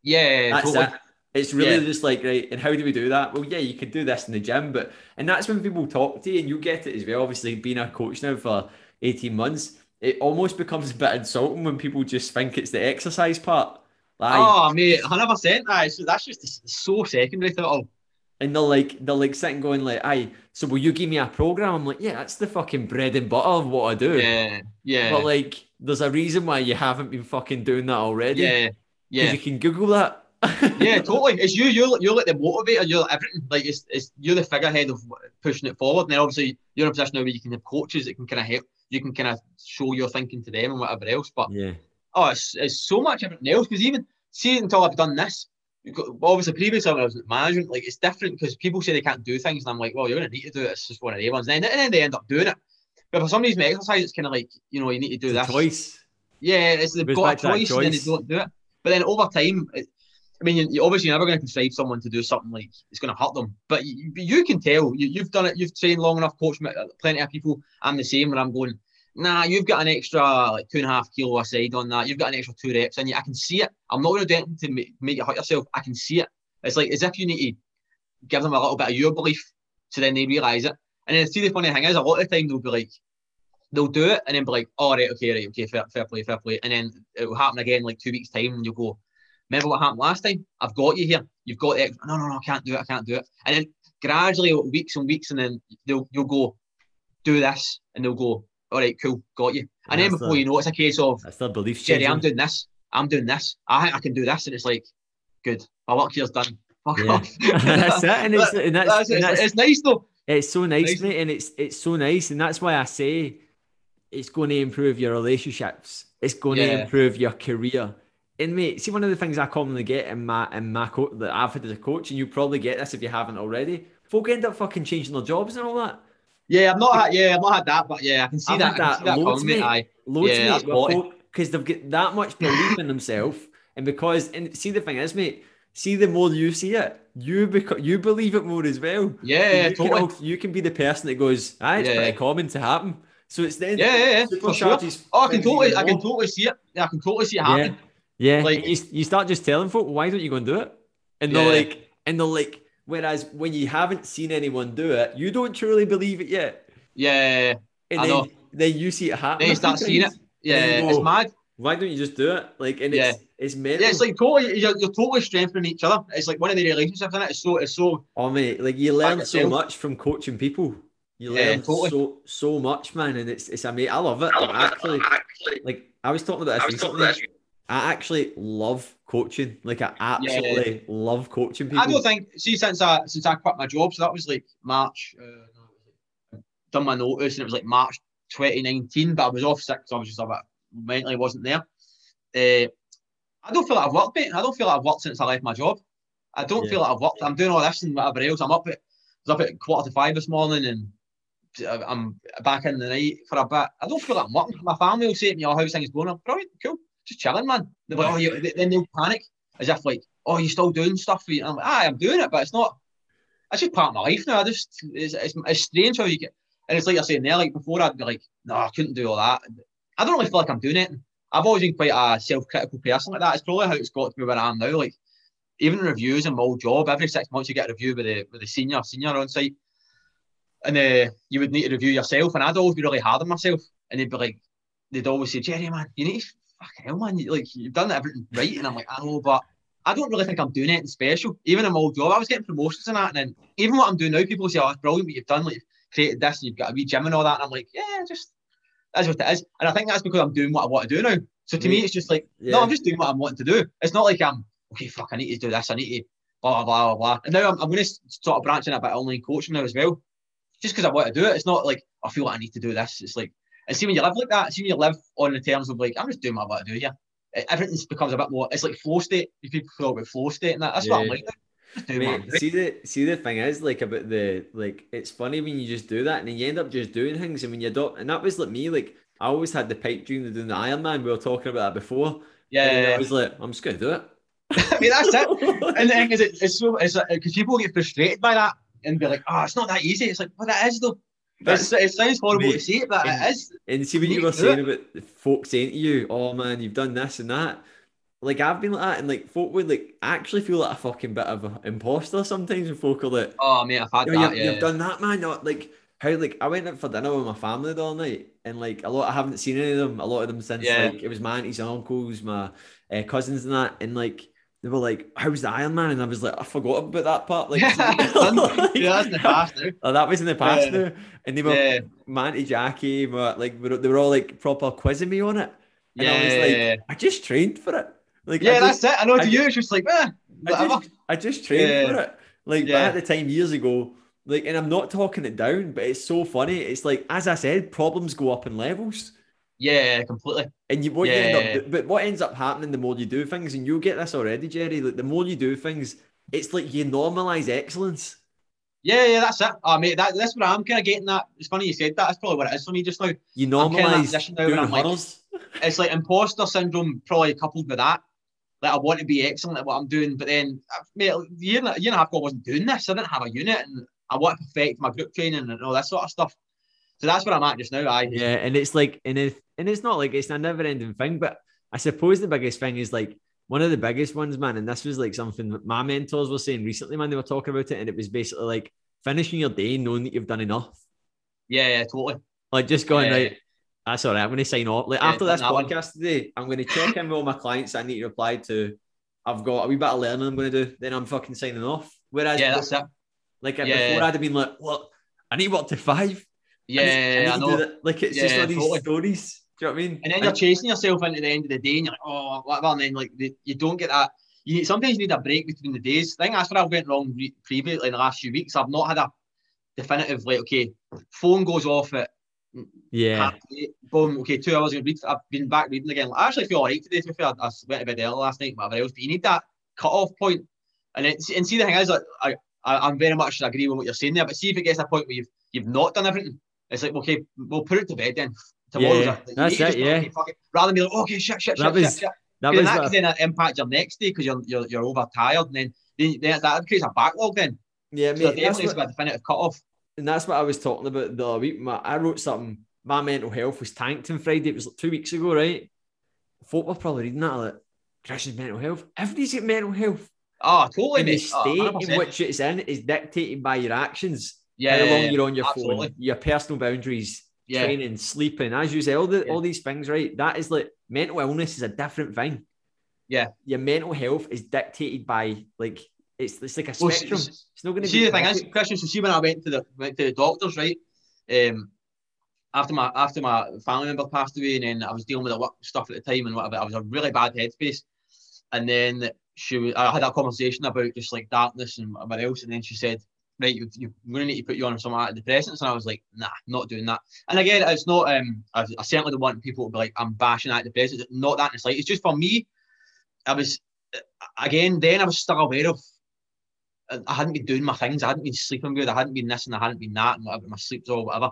Yeah, That's totally. it. It's really Yeah. just like right. And how do we do that? Well, yeah, you could do this in the gym, but and that's when people talk to you, and you get it as well. Obviously, being a coach now for eighteen months, it almost becomes a bit insulting when people just think it's the exercise part. Like, Oh, mate, hundred percent. That's that's just so secondary to it all. and they're like, they're like sitting going like, "Aye, so will you give me a program?" I'm like, "Yeah, that's the fucking bread and butter of what I do." Yeah, yeah, But like, there's a reason why you haven't been fucking doing that already. Yeah, yeah. you can Google that. Yeah, totally. It's you. You're you're like the motivator. You're like everything. Like it's, it's you're the figurehead of pushing it forward. And then obviously you're in a position now where you can have coaches that can kind of help. You can kind of show your thinking to them and whatever else. But Yeah. oh, it's, it's so much everything else. Because even see until I've done this, obviously previously when I was in management, like it's different because people say they can't do things, and I'm like, well, you're gonna need to do it. It's just one of the ones. And then, and then they end up doing it. But for some reason, exercise, it's kind of like you know you need to do It's a this. choice. Yeah, it's they've Goes got a that choice, and then they don't do it. But then over time, it, I mean, you, obviously you're never going to constrive someone to do something like it's going to hurt them. But you, you can tell you, you've done it. You've trained long enough, coached uh, plenty of people. I'm the same. When I'm going, nah, you've got an extra like two and a half kilo aside on that. You've got an extra two reps, and you, I can see it. I'm not going to do anything to make, make you hurt yourself. I can see it. It's like as if you need to give them a little bit of your belief, so then they realise it. And then see the funny thing is, a lot of the time they'll be like, they'll do it and then be like, all right, okay, right, okay, fair, fair play, fair play. And then it will happen again like two weeks' time and you'll go, remember what happened last time? I've got you here. You've got it. No, no, no, I can't do it. I can't do it. And then gradually, weeks and weeks, and then they'll you'll go, do this, and they'll go, all right, cool, got you. And then before the- you know, it's a case of, That's their belief Gerry, I'm doing this. I'm doing this. I I can do this. And it's like, good. My work here's done. Fuck Yeah. off. *laughs* that's it, and it's, and that's, That's- and it's, that's it's nice though. It's so nice, Nice. mate, and it's it's so nice, and that's why I say it's going to improve your relationships. It's going to improve your career. And mate, see one of the things I commonly get in my in my co- that I've had as a coach, and you probably get this if you haven't already. Folk end up fucking changing their jobs and all that. Yeah, I've not had. Yeah, I've not had that, but yeah, I can see I've that. had can see that loads, mate. Aye. Loads, Yeah, mate, because they've got that much belief in themselves, and because and see the thing is, mate. See, the more you see it, you beco- you believe it more as well. Yeah, you, totally. can you can be the person that goes, ah, it's Yeah. pretty common to happen. So it's then Yeah, yeah, yeah, for sure. Oh, I can totally, I can totally see it. Yeah, I can totally see it happening. yeah. Yeah, like- you, you start just telling folk, why don't you go and do it? And they're Yeah. like, and they're like, whereas when you haven't seen anyone do it, you don't truly believe it yet. Yeah, And I then, know. then you see it happen. then you start seeing it. *laughs* Yeah, it's mad. Why don't you just do it? Like, and Yeah. it's It's mental. Yeah, it's like totally you're, you're totally strengthening each other. It's like one of the relationships in it. It's so it's so Oh mate, like you learn so much from coaching people. You Yeah, learn totally. so so much, man, and it's it's amazing. I love it. I actually, like I was talking about this recently. I actually love coaching. Like I absolutely love coaching people. I don't think see since I since I quit my job, so that was like March. Uh, no, it was like- done my notice and it was like March 2019, but I was off sick so I was just a bit mentally wasn't there. Uh, I don't feel like I've worked, mate. I don't feel like I've worked since I left my job. I don't Yeah. feel like I've worked. I'm doing all this and whatever else. I'm up at I was up at quarter to five this morning and I'm back in the night for a bit. I don't feel like I'm working. My family will say to me, "Oh, how's things going?" I'm brilliant, cool, just chilling, man. They're like, "Oh, you," then they'll panic as if like, "Oh, you're still doing stuff?" For you? And I'm like, "Ah, I'm doing it, but it's not. That's just part of my life now. I just it's, it's, it's strange how you get, and it's like you're saying there. Like before, I'd be like, "No, I couldn't do all that." I don't really feel like I'm doing it. I've always been quite a self-critical person like that. It's probably how it's got to be where I am now. Like even reviews in my old job, every six months you get a review with the with the senior senior on site, and uh, you would need to review yourself. And I'd always be really hard on myself, and they'd be like, they'd always say, Gerry, man, you need to fucking hell, man, you, like you've done everything right, and I'm like, I know, but I don't really think I'm doing anything special. Even in my old job, I was getting promotions and that, and then even what I'm doing now, people say, oh, it's brilliant what you've done, like you've created this, and you've got a wee gym and all that, and I'm like, yeah, just that's what it is. And I think that's because I'm doing what I want to do now. So to me, it's just like, yeah. no, I'm just doing what I'm wanting to do. It's not like I'm okay, fuck, I need to do this, I need to blah blah blah blah blah. And now I'm, I'm going to start branching a bit online coaching now as well, just because I want to do it. It's not like I feel like I need to do this. It's like, and see when you live like that, see when you live on the terms of like, I'm just doing what I want to do here. e- eh, Everything becomes a bit more. It's like flow state. If people talk about flow state and that, that's what I'm like. now. Just doing what I'm Mate, see the see the thing is like about the like it's funny when you just do that and then you end up just doing things and when you don't and that was like me like I always had the pipe dream of doing the Iron Man. We were talking about that before. Yeah, And yeah, I was like, I'm just gonna do it. *laughs* I mean that's it. *laughs* And the thing is, it, it's so it's because people get frustrated by that and be like, "Oh, it's not that easy." It's like, "Well, that is though." It's, it sounds horrible Mate, to say it, but and- it is. And see what You you were saying about the folk saying to you, "Oh man, you've done this and that." Like I've been like that, and like folk would like actually feel like a fucking bit of an imposter sometimes. And folk are like, Oh, mate, I've had Yo, that. you've, yeah. you've done that, man. Not like how like I went out for dinner with my family the other night, and like a lot I haven't seen any of them. A lot of them since Yeah. like it was my aunties and uncles, my uh, cousins and that, and like they were like, "How's the Iron Man?" And I was like, "I forgot about that part." Like, Done. *laughs* yeah, that's *laughs* in the past now. *laughs* Oh, that was in the past Yeah. now, and they were Yeah, my auntie Jackie, my, like were- they were all like proper quizzing me on it, and I was yeah, like, I just trained for it. Like, yeah. Just, That's it. I know I to you, it's just like, eh, I just, I just trained Yeah. for it. Like Yeah. back at the time years ago, like, and I'm not talking it down, but it's so funny. It's like, as I said, problems go up in levels. Yeah, completely. And you what you end up, but what ends up happening the more you do things, and you'll get this already, Gerry. Like the more you do things, it's like you normalize excellence. Yeah, yeah, that's it. Oh, mate, that, that's what I'm kind of getting That It's funny you said that. That's probably what it is for me just now. You I'm kinda in that normalize now doing like- *laughs* It's like imposter syndrome, probably coupled with that. Like I want to be excellent at what I'm doing, but then, uh, mate, a year, and year and a half ago, I wasn't doing this. I didn't have a unit, and I want to perfect my group training and all that sort of stuff. So that's where I'm at just now. I Yeah, and it's like, and it, and it's not like it's a never ending thing, but I suppose the biggest thing is like one of the biggest ones, man. And this was like something that my mentors were saying recently, man. They were talking about it, and it was basically like finishing your day knowing that you've done enough. yeah, yeah, totally. Like just going Yeah. right. That's all right. I'm going to sign off. Like Yeah, after this that one. podcast today, I'm going to check in with all my clients I need to reply to. I've got a wee bit of learning I'm going to do. Then I'm fucking signing off. Whereas, Yeah, that's it. like Yeah. before, I'd have been like, "What? I need work to five. Yeah, I know. that." Like it's just all these totally. stories. Do you know what I mean? And then you're chasing yourself into the end of the day, and you're like, oh, whatever. And then like the, you don't get that. You need, sometimes you need a break between the days. I think that's where I went wrong re- previously in the last few weeks. I've not had a definitive like, okay, phone goes off at yeah. eight, boom, okay, two hours. Read. I've been back reading again. I actually feel alright today. To be fair, I went to bed early last night, whatever else. But you need that cut off point. And then, and see the thing is, like, I, I I'm very much agree with what you're saying there. But see if it gets to a point where you've you've not done everything, it's like okay, we'll put it to bed then. Tomorrow's Yeah, a- that's it, yeah. it. Rather than be like, okay, shit, shit, That shit, was- shit, shit. That was that then uh, impact your next day because you're, you're you're overtired, and then, then, then that creates a backlog. Then yeah, mate. That's definitely it's what, got a definitive cut off. and that's what I was talking about the other week. My, I wrote something. My mental health was tanked on Friday. It was like two weeks ago, right? Folk were probably reading that like Christian's mental health. Everybody's got mental health. Oh, totally, And the. Oh, state 100%. in which it's in is dictated by your actions. Yeah, how yeah, long yeah. you're on your absolutely. phone, your personal boundaries, yeah. training, sleeping, as you say, all the all these things, right? That is like mental illness is a different thing. Yeah. Your mental health is dictated by like it's it's like a Well, spectrum. s- it's not going to See be the thing is. Christian. So see when I went to the went to the doctors, right? Um, after my after my family member passed away, and then I was dealing with the work stuff at the time and whatever. I was a really bad headspace, and then she I had a conversation about just like darkness and whatever else, and then she said, "Right, you, you, we're going to need to put you on some antidepressants," and I was like, "Nah, not doing that." And again, it's not. Um, I, I certainly don't want people to be like, "I'm bashing antidepressants." Not that in the. It's just for me. I was again. Then I was still aware of I- hadn't been doing my things. I hadn't been sleeping good. I hadn't been this and I hadn't been that, and whatever. My sleep's all whatever.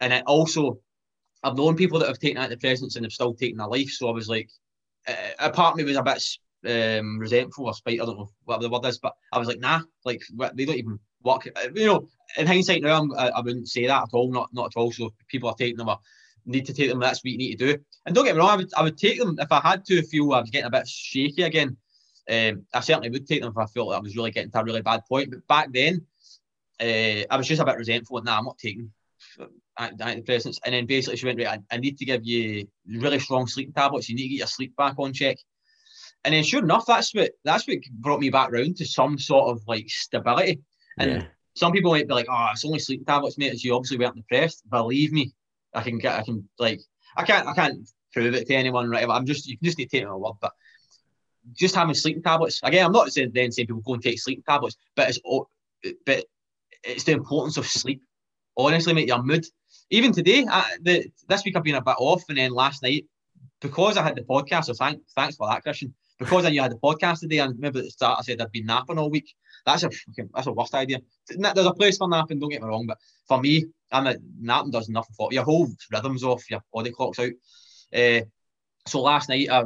And it also, I've known people that have taken antidepressants and have still taken their life. So I was like, uh, a part me was a bit um, resentful or spite. I don't know what the word is, but I was like, nah, like they don't even work. You know, in hindsight now, I'm, I, I wouldn't say that at all. Not not at all. So people are taking them or need to take them. That's what you need to do. And don't get me wrong, I would I would take them if I had to feel I was getting a bit shaky again. Um, I certainly would take them if I felt like I was really getting to a really bad point. But back then, uh, I was just a bit resentful. Nah, I'm not taking anti- antidepressants. And then basically she went, right, I, I need to give you really strong sleep tablets. You need to get your sleep back on check. And then sure enough, that's what that's what brought me back round to some sort of like stability. And Yeah. some people might be like, oh, it's only sleep tablets, mate. It's you obviously weren't depressed. Believe me, I can get, I can like, I can't, I can't prove it to anyone, right? I'm just, you can just need to take my word. But just having sleeping tablets again, I'm not saying then saying people go and take sleeping tablets, but it's, but it's the importance of sleep. Honestly, mate, your mood. Even today, I, the this week I've been a bit off, and then last night because I had the podcast. So thank, thanks for that, Christian. Because I knew I had the podcast today, and maybe at the start I said I'd been napping all week. That's a fucking, that's a worst idea. There's a place for napping. Don't get me wrong, but for me, I'm a napping does nothing for your whole rhythms off, your body clock's out. Uh, so last night I,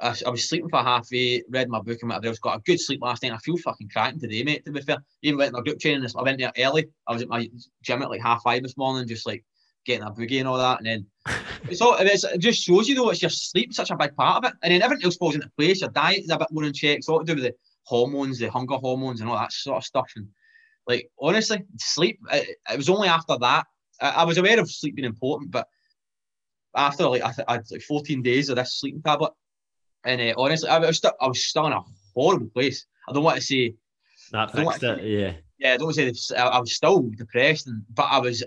I, I was sleeping for half eight, read my book and whatever else. Got a good sleep last night. I feel fucking cracking today, mate. To be fair, even went in a group training. I went there early. I was at my gym at like half five this morning, just like getting a boogie and all that. And then *laughs* it's all it's, it just shows you though it's your sleep such a big part of it, and then everything else falls into place. Your diet is a bit more in check. It's all to do with the hormones, the hunger hormones, and all that sort of stuff. And like honestly, sleep. It, it was only after that I, I was aware of sleep being important, but after like I, th- I had like 14 days of this sleeping tablet, and uh, honestly, I was still I was still in a horrible place. I don't want to say That fixed it. Yeah. yeah, I don't say this, I, I was still depressed, and but I was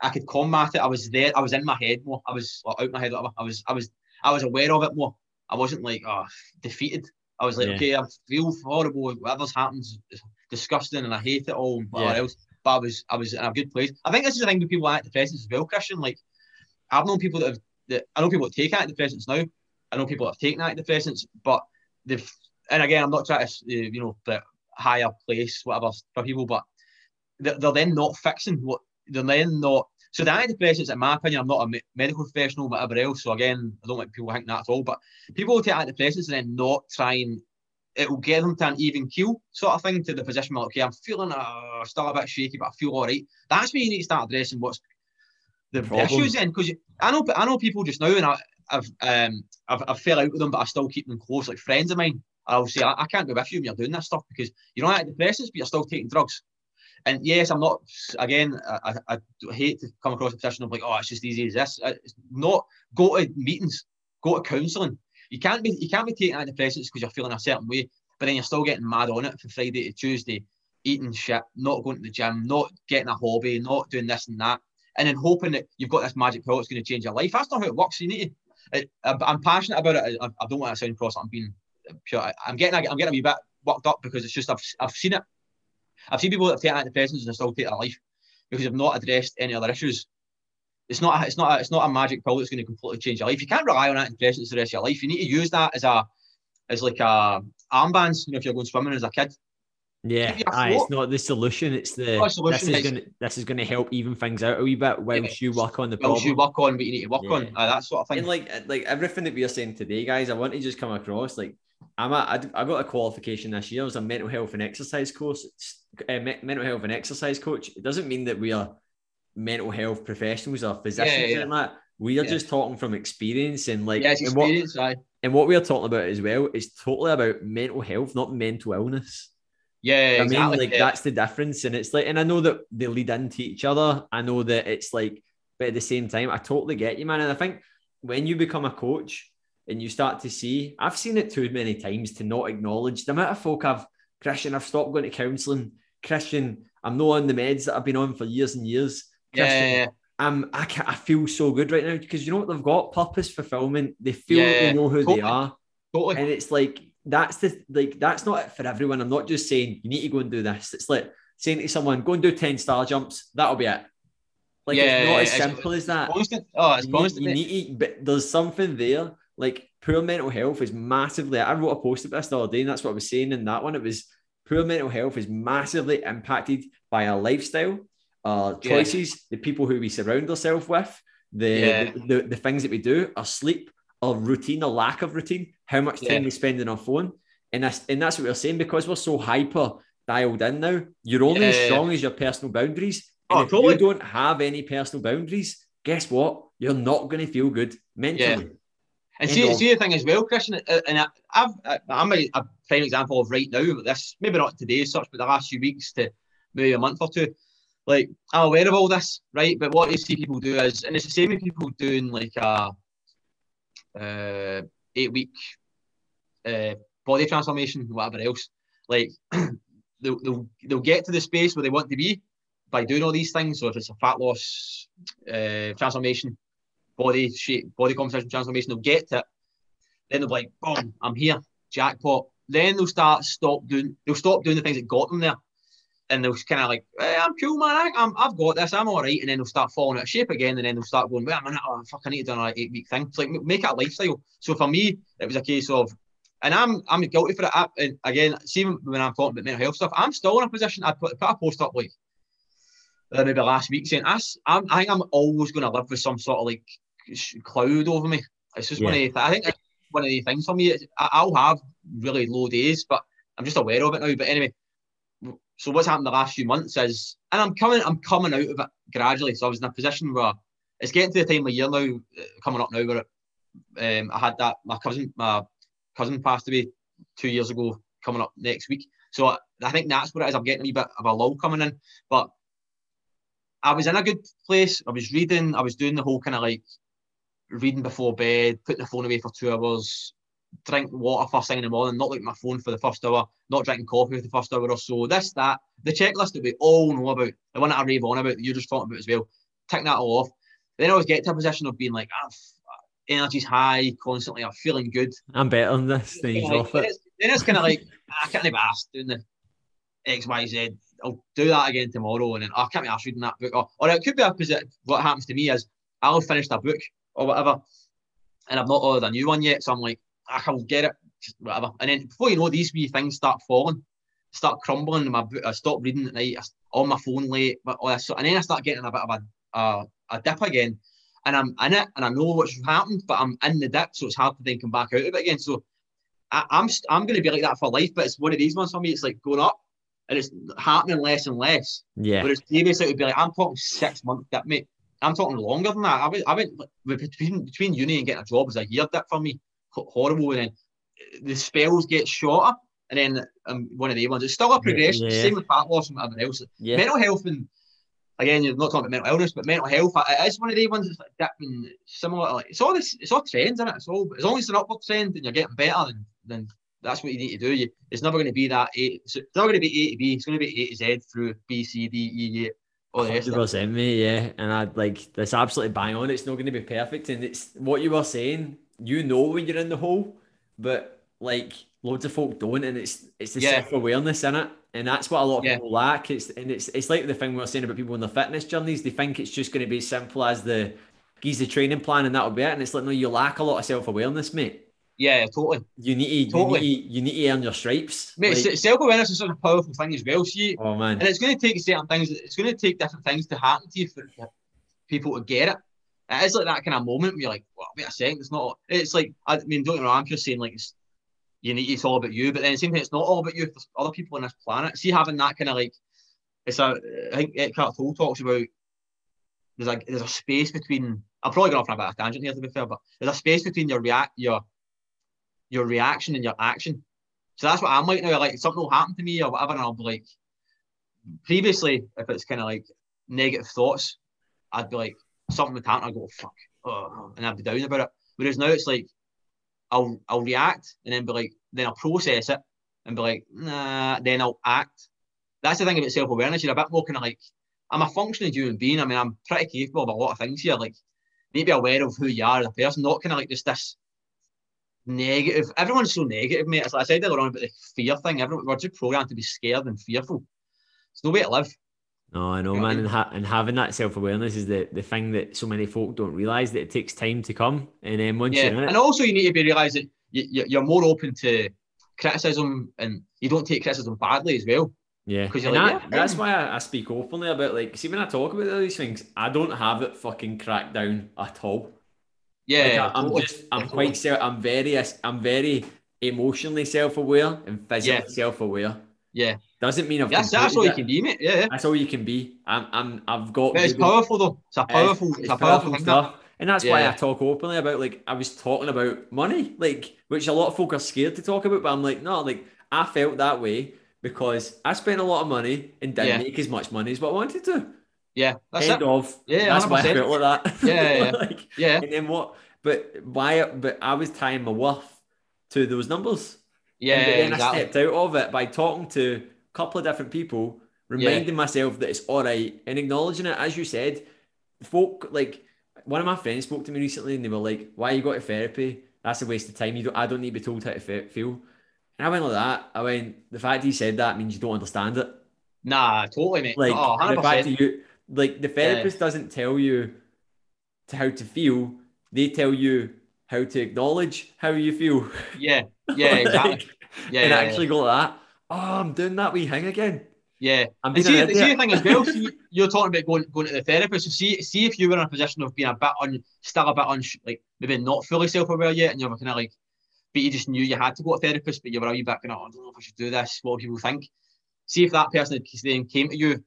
I could combat it. I was there. I was in my head more. I was like, out my head. Whatever. I was I was I was aware of it more. I wasn't like oh defeated. I was like Yeah. okay, I feel horrible. Whatever's happens is disgusting, and I hate it all. And whatever Yeah. else. But I was I was in a good place. I think this is the thing with people with antidepressants as well, Christian. Like I've known people that have that I know people that take antidepressants now. I know people that have taken antidepressants, but they've and again I'm not trying to uh, you know the higher place whatever for people, but they're, they're then not fixing what they're then not. So the antidepressants, in my opinion, I'm not a medical professional, whatever else. So again, I don't like people think that at all. But people will take antidepressants and then not try and it will get them to an even keel sort of thing to the position where okay, I'm feeling uh, still a bit shaky, but I feel all right. That's when you need to start addressing what's the, Problem. issues then, because I know I know people just now, and I, I've um I've, I've fell out with them, but I still keep them close, like friends of mine. I'll say I, I can't go with you when you're doing this stuff because you're not antidepressants, but you're still taking drugs. And yes, I'm not. Again, I, I, I hate to come across a position of like, oh, it's just easy as this. It's not. Go to meetings, go to counselling. You can't be you can't be taking antidepressants because you're feeling a certain way, but then you're still getting mad on it from Friday to Tuesday, eating shit, not going to the gym, not getting a hobby, not doing this and that, and then hoping that you've got this magic pill that's going to change your life. That's not how it works. You need to. I'm passionate about it. I, don't want to sound cross. I'm being pure. I'm getting I'm getting a wee bit worked up because it's just I've I've seen it. I've seen people that take antidepressants and they still take their life because they've not addressed any other issues. It's not. a- It's not. A, it's not a magic pill that's going to completely change your life. You can't rely on antidepressants the rest of your life. You need to use that as a, as like a armbands. You know, if you're going swimming as a kid. Yeah, aye, it's not the solution. It's the Not solution, this is it's- gonna this is gonna help even things out a wee bit whilst you work on the Well, problem. you work on what you need to work on. Yeah. Uh, that sort of thing. And like like everything that we are saying today, guys, I want to just come across like I'm a I, I got a qualification this year as a mental health and exercise course, uh, mental health and exercise coach. It doesn't mean that we are mental health professionals or physicians Yeah, yeah, anything like that. We are Yeah. just talking from experience and like yeah, and what, and what we are talking about as well is totally about mental health, not mental illness. Yeah, I exactly. mean, like yeah. that's the difference, and it's like, and I know that they lead into each other. I know that it's like, but at the same time, I totally get you, man. And I think when you become a coach, and you start to see, I've seen it too many times to not acknowledge the amount of folk I've, Christian, I've stopped going to counselling. Christian, I'm not on the meds that I've been on for years and years. Christian, yeah, I'm, I, I feel so good right now because you know what they've got? Purpose, fulfillment. They feel yeah, they know who totally. they are. Totally. And it's like, that's the, like, that's not it for everyone. I'm not just saying you need to go and do this. It's like saying to someone, go and do 10 star jumps. That'll be it. Like, yeah, it's not as simple as that. Constant. Oh, it's you constant. You need to, but there's something there. Like, poor mental health is massively, I wrote a post about this the other day, and that's what I was saying in that one. It was poor mental health is massively impacted by our lifestyle uh, our choices, yeah. the people who we surround ourselves with, the, yeah. the, the, the, things that we do, our sleep, our routine, our lack of routine, how much time yeah. we spend on our phone. And that's, and that's what we're saying because we're so hyper dialed in now. You're only as strong as your personal boundaries. Oh, and oh, if totally. you don't have any personal boundaries, guess what? You're not going to feel good mentally. And see, see the thing as well, Christian, uh, and I, I've, I'm a, a prime example of right now, this, maybe not today as such, but the last few weeks to maybe a month or two, like I'm aware of all this, right? But what you see people do is, and it's the same with people doing like a uh, eight week uh, body transformation, whatever else. Like *clears throat* they'll, they'll they'll get to the space where they want to be by doing all these things. So if it's a fat loss uh, transformation, body shape, body composition transformation, they'll get to it. Then they'll be like, boom, I'm here, jackpot. Then they'll start stop doing they'll stop doing the things that got them there and they'll kind of like, hey, I'm cool, man. I, am I've got this. I'm all right. And then they'll start falling out of shape again. And then they'll start going, wait a minute, oh, fuck, I need to do an eight week thing. It's like, make it a lifestyle. So for me, it was a case of, and I'm I'm guilty for it. I, and again, see when I'm talking about mental health stuff, I'm still in a position. I put, put a post up like uh, maybe last week saying, I, I'm, I think I'm always going to live with some sort of like cloud over me. It's just yeah. one of the, I think one of the things for me. I'll have really low days, but I'm just aware of it now. But anyway, so what's happened the last few months is, and I'm coming, I'm coming out of it gradually. So I was in a position where it's getting to the time of year now, uh, coming up now, where um, I had that my cousin, my cousin passed away two years ago, coming up next week. So I, I think that's what it is. I'm getting a wee bit of a lull coming in, but I was in a good place. I was reading. I was doing the whole kind of like reading before bed, putting the phone away for two hours, drink water first thing in the morning, not looking at my phone for the first hour, not drinking coffee for the first hour or so. This, that, the checklist that we all know about, the one that I rave on about, that you're just talking about as well, tick that all off. Then I always get to a position of being like, ah, energy's high constantly, I'm feeling good. I'm better on this than like, off it. Then it's kind of like, I can't be asked doing the X, Y, Z. I'll do that again tomorrow, and then oh, I can't be asked reading that book. Or, or it could be opposite. What happens to me is I'll have finished a book or whatever, and I've not ordered a new one yet. So I'm like, ah, I'll get it, whatever. And then before you know, these wee things start falling, start crumbling. My I stop reading at night. I, on my phone late, but all this, and then I start getting a bit of a, a, a dip again. And I'm in it, and I know what's happened, but I'm in the dip, so it's hard to then come back out of it again. So I, I'm I'm going to be like that for life. But it's one of these ones for me. It's like going up, and it's happening less and less. Yeah. Whereas previously it would be like I'm talking six months dip, mate. I'm talking longer than that. I went, I went between between uni and getting a job was a year dip for me horrible. And then the spells get shorter, and then um, one of the ones. It's still a progression. Yeah. Same with fat loss and everything else. Yeah. Mental health and again, you're not talking about mental illness, but mental health it is one of the ones that's like dipping similar. Like it's all this, it's all trends in it. It's all as long as it's an upward trend and you're getting better, then then that's what you need to do. You, it's never going to be that A. It's never going to be A to B. It's going to be A to Z through B, C, D, E, E. Hundred percent, me, yeah, and I'd like that's absolutely bang on. It's not going to be perfect, and it's what you were saying you know when you're in the hole, but like loads of folk don't, and it's it's the yeah. self awareness in it, and that's what a lot of yeah. people lack. It's and it's it's like the thing we are saying about people in their fitness journeys. They think it's just going to be as simple as the gives the training plan and that'll be it. And it's like no, you lack a lot of self awareness, mate. Yeah, totally. You need to, totally. you need to, you need to earn your stripes. Mate, like, self awareness is such a powerful thing as well. See, oh man, and it's going to take certain things. It's going to take different things to happen to you for people to get it it is like that kind of moment where you're like, well, wait a second, it's not. It's like, I mean, don't get me wrong, I'm just saying, like, it's, you need it's all about you, but then the same thing, it's not all about you. There's other people on this planet. See, having that kind of like, it's a, I think Eckhart Tolle talks about there's like there's a space between. I'm probably going off on a bit of a tangent here to be fair, but there's a space between your react your your reaction and your action. So that's what I'm like now. Like something will happen to me or whatever, and I'll be like, previously, if it's kind of like negative thoughts, I'd be like, something would happen, I go, fuck, oh, and I'd be down about it. Whereas now it's like, I'll I'll react and then be like, then I'll process it and be like, nah, then I'll act. That's the thing about self awareness. You're a bit more kind of like, I'm a functioning human being. I mean, I'm pretty capable of a lot of things here. Like, maybe aware of who you are as a person, not kind of like just this negative. Everyone's so negative, mate. As I said earlier on about the fear thing. Everyone, we're just programmed to be scared and fearful. It's no way to live. No, I know, man. And, ha- and having that self awareness is the, the thing that so many folk don't realize that it takes time to come. And then once yeah. you're in it, and also you need to be realize that you, you're more open to criticism and you don't take criticism badly as well. Yeah, because like, that, yeah, that's mm. why I, I speak openly about like. See, when I talk about all these things, I don't have it fucking cracked down at all. Yeah, Like, I, am just, I'm quite self. I'm very, I'm very emotionally self-aware and physically Yeah. self-aware. yeah. Doesn't mean I've. That's, that's all you it. can be, mate. Yeah, yeah. That's all you can be. I'm, I'm, I've got. But it's powerful though. It's a powerful, it's, it's, it's a powerful, that. stuff. And that's why I talk openly about like I was talking about money, like which a lot of folk are scared to talk about, but I'm like, no, like I felt that way because I spent a lot of money and didn't Yeah. make as much money as what I wanted to. Yeah, that's End it. of. Yeah, that's why I 100%. felt like that. Yeah, yeah, yeah. *laughs* like, Yeah, and then what? But why? But I was tying my worth to those numbers. yeah, and then exactly. I stepped out of it by talking to a couple of different people, reminding myself that it's all right and acknowledging it. As you said, folk like one of my friends spoke to me recently and they were like, "Why you go to therapy? That's a waste of time. You don't. I don't need to be told how to feel." And I went like that. I went. The fact he said that means you don't understand it. Nah, totally, mate. Like oh, the fact 100%. that you like the therapist doesn't tell you to how to feel. They tell you how to acknowledge how you feel. Yeah, *laughs* yeah, exactly. Yeah, and yeah, actually go like that. Oh, I'm doing that wee thing again. yeah. I'm And see, an see the thing as well. *laughs* See, you're talking about going going to the therapist. So see, see if you were in a position of being a bit on, still a bit on, like maybe not fully self-aware yet, and you're kind of like, but you just knew you had to go to a therapist, but you were a wee bit going, oh, I don't know if I should do this. What do people think? See if that person then came to you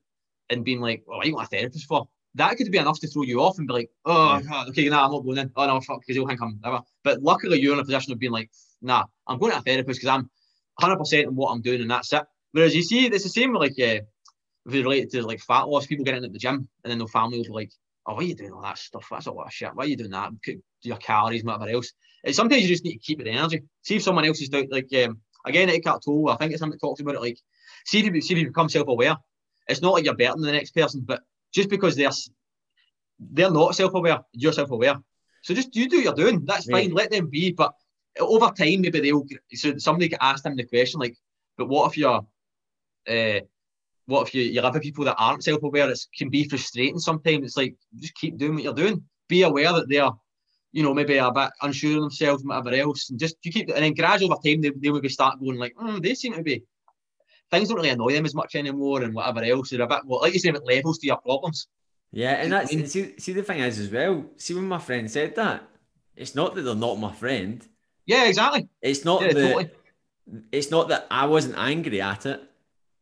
and being like, well, what are you to a therapist for? That could be enough to throw you off and be like, oh, God, okay, nah, I'm not going in. Oh no, fuck, because he'll think I'm whatever. But luckily, you're in a position of being like, nah, I'm going to a therapist because I'm 100% in what I'm doing, and that's it. Whereas you see, it's the same with like, uh, if it's related to like fat loss, people getting at the gym, and then their family will be like, "Oh, why are you doing all that stuff? That's a lot of shit. Why are you doing that? Cook your calories, whatever else." And sometimes you just need to keep it energy. See if someone else is doing like um, again, Eckhart Tolle. I think it's him that talks about it. Like, see if you see if you become self-aware. It's not like you're better than the next person, but just because they're they're not self-aware, you're self-aware. So just you do what you're doing. That's fine. Let them be. But over time, maybe they'll. So somebody could ask them the question like, "But what if you're?" Uh, what if you, you with people that aren't self-aware? It can be frustrating sometimes. It's like just keep doing what you're doing. Be aware that they're, you know, maybe a bit unsure of themselves and whatever else. And just you keep and then gradually over time they, they will be start going like, mm, they seem to be things don't really annoy them as much anymore and whatever else. They're a bit well, like you say, it levels to your problems. Yeah, and that's and see, see the thing is as well. See when my friend said that, it's not that they're not my friend. Yeah, exactly. It's not Yeah, that totally. it's not that I wasn't angry at it.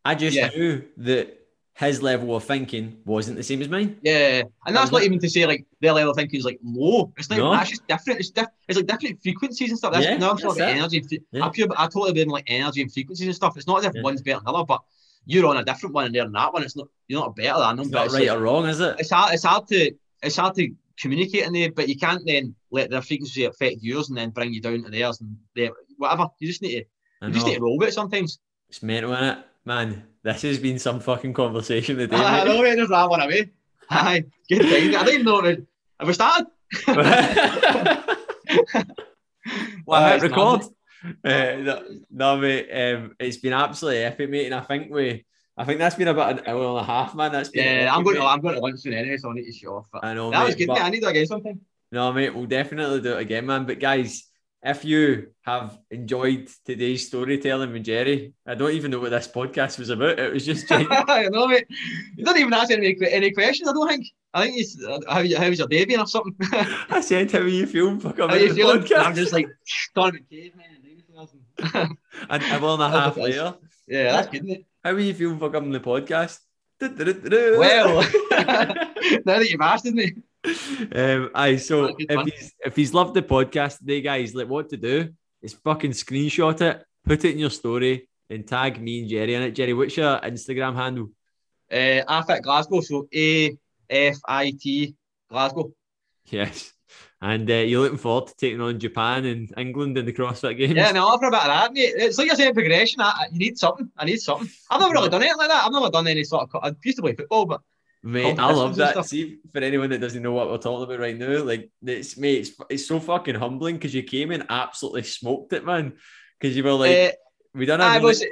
I just Yeah. knew that his level of thinking wasn't the same as mine. Yeah, and that's not even to say like their level of thinking is like low. It's like No. that's just different. It's diff- It's like different frequencies and stuff. That's Yeah, no, I'm talking about energy. fre- Yeah. I pure, I totally been like energy and frequencies and stuff. It's not as if Yeah. one's better than the other, but you're on a different one and they're on that one. It's not you're not better than them. It's but not right like- or wrong, is it? it's hard. It's hard to it's hard to communicate in there, but you can't then let their frequency affect yours and then bring you down to theirs and their, whatever. You just need to you just need to roll with it sometimes. It's mental, is it? Man, this has been some fucking conversation today. I know it. There's that one away. Aye, good thing. I even know. It- have we started? *laughs* well, I Aye, hit it's record. Uh, no, no, mate. Um, it's been absolutely epic, mate, and I think we, I think that's been about an hour and a half, man. That's been Yeah, epic, I'm going to. I'm going to lunch soon anyway, so I need to show off. But I know, that was mate, good. but- mate. I need to again sometime. No, mate, we'll definitely do it again, man. But guys, if you have enjoyed today's storytelling with Gerry, I don't even know what this podcast was about. It was just *laughs* Gerry. I know, mate. You don't even ask any any questions. I don't think. I think he's, uh, how how's your day been or something. *laughs* I said, "How are you feeling for coming to the feeling? podcast?" I'm just like about cavemen *laughs* and and- and a hour a That's half it later, yeah, that's good, mate. how are you feeling for coming to the podcast? Well, now that you've asked me. Um, aye, so if fun. he's if he's loved the podcast today, guys, like what to do is fucking screenshot it, put it in your story, and tag me and Gerry in it. Gerry, what's your Instagram handle? Uh, AFIT Glasgow, so A F I T Glasgow. Yes. And uh, you're looking forward to taking on Japan and England in the CrossFit Games? Yeah, no, for a bit of that, mate. It's like you're saying progression. I, you need something. I need something. I've never really done anything like that. I've never done any sort of. I used to play football, but Mate, I love that. See, for anyone that doesn't know what we're talking about right now, like it's mate, it's, it's so fucking humbling because you came in absolutely smoked it, man. Because you were like, uh, we don't have. I was.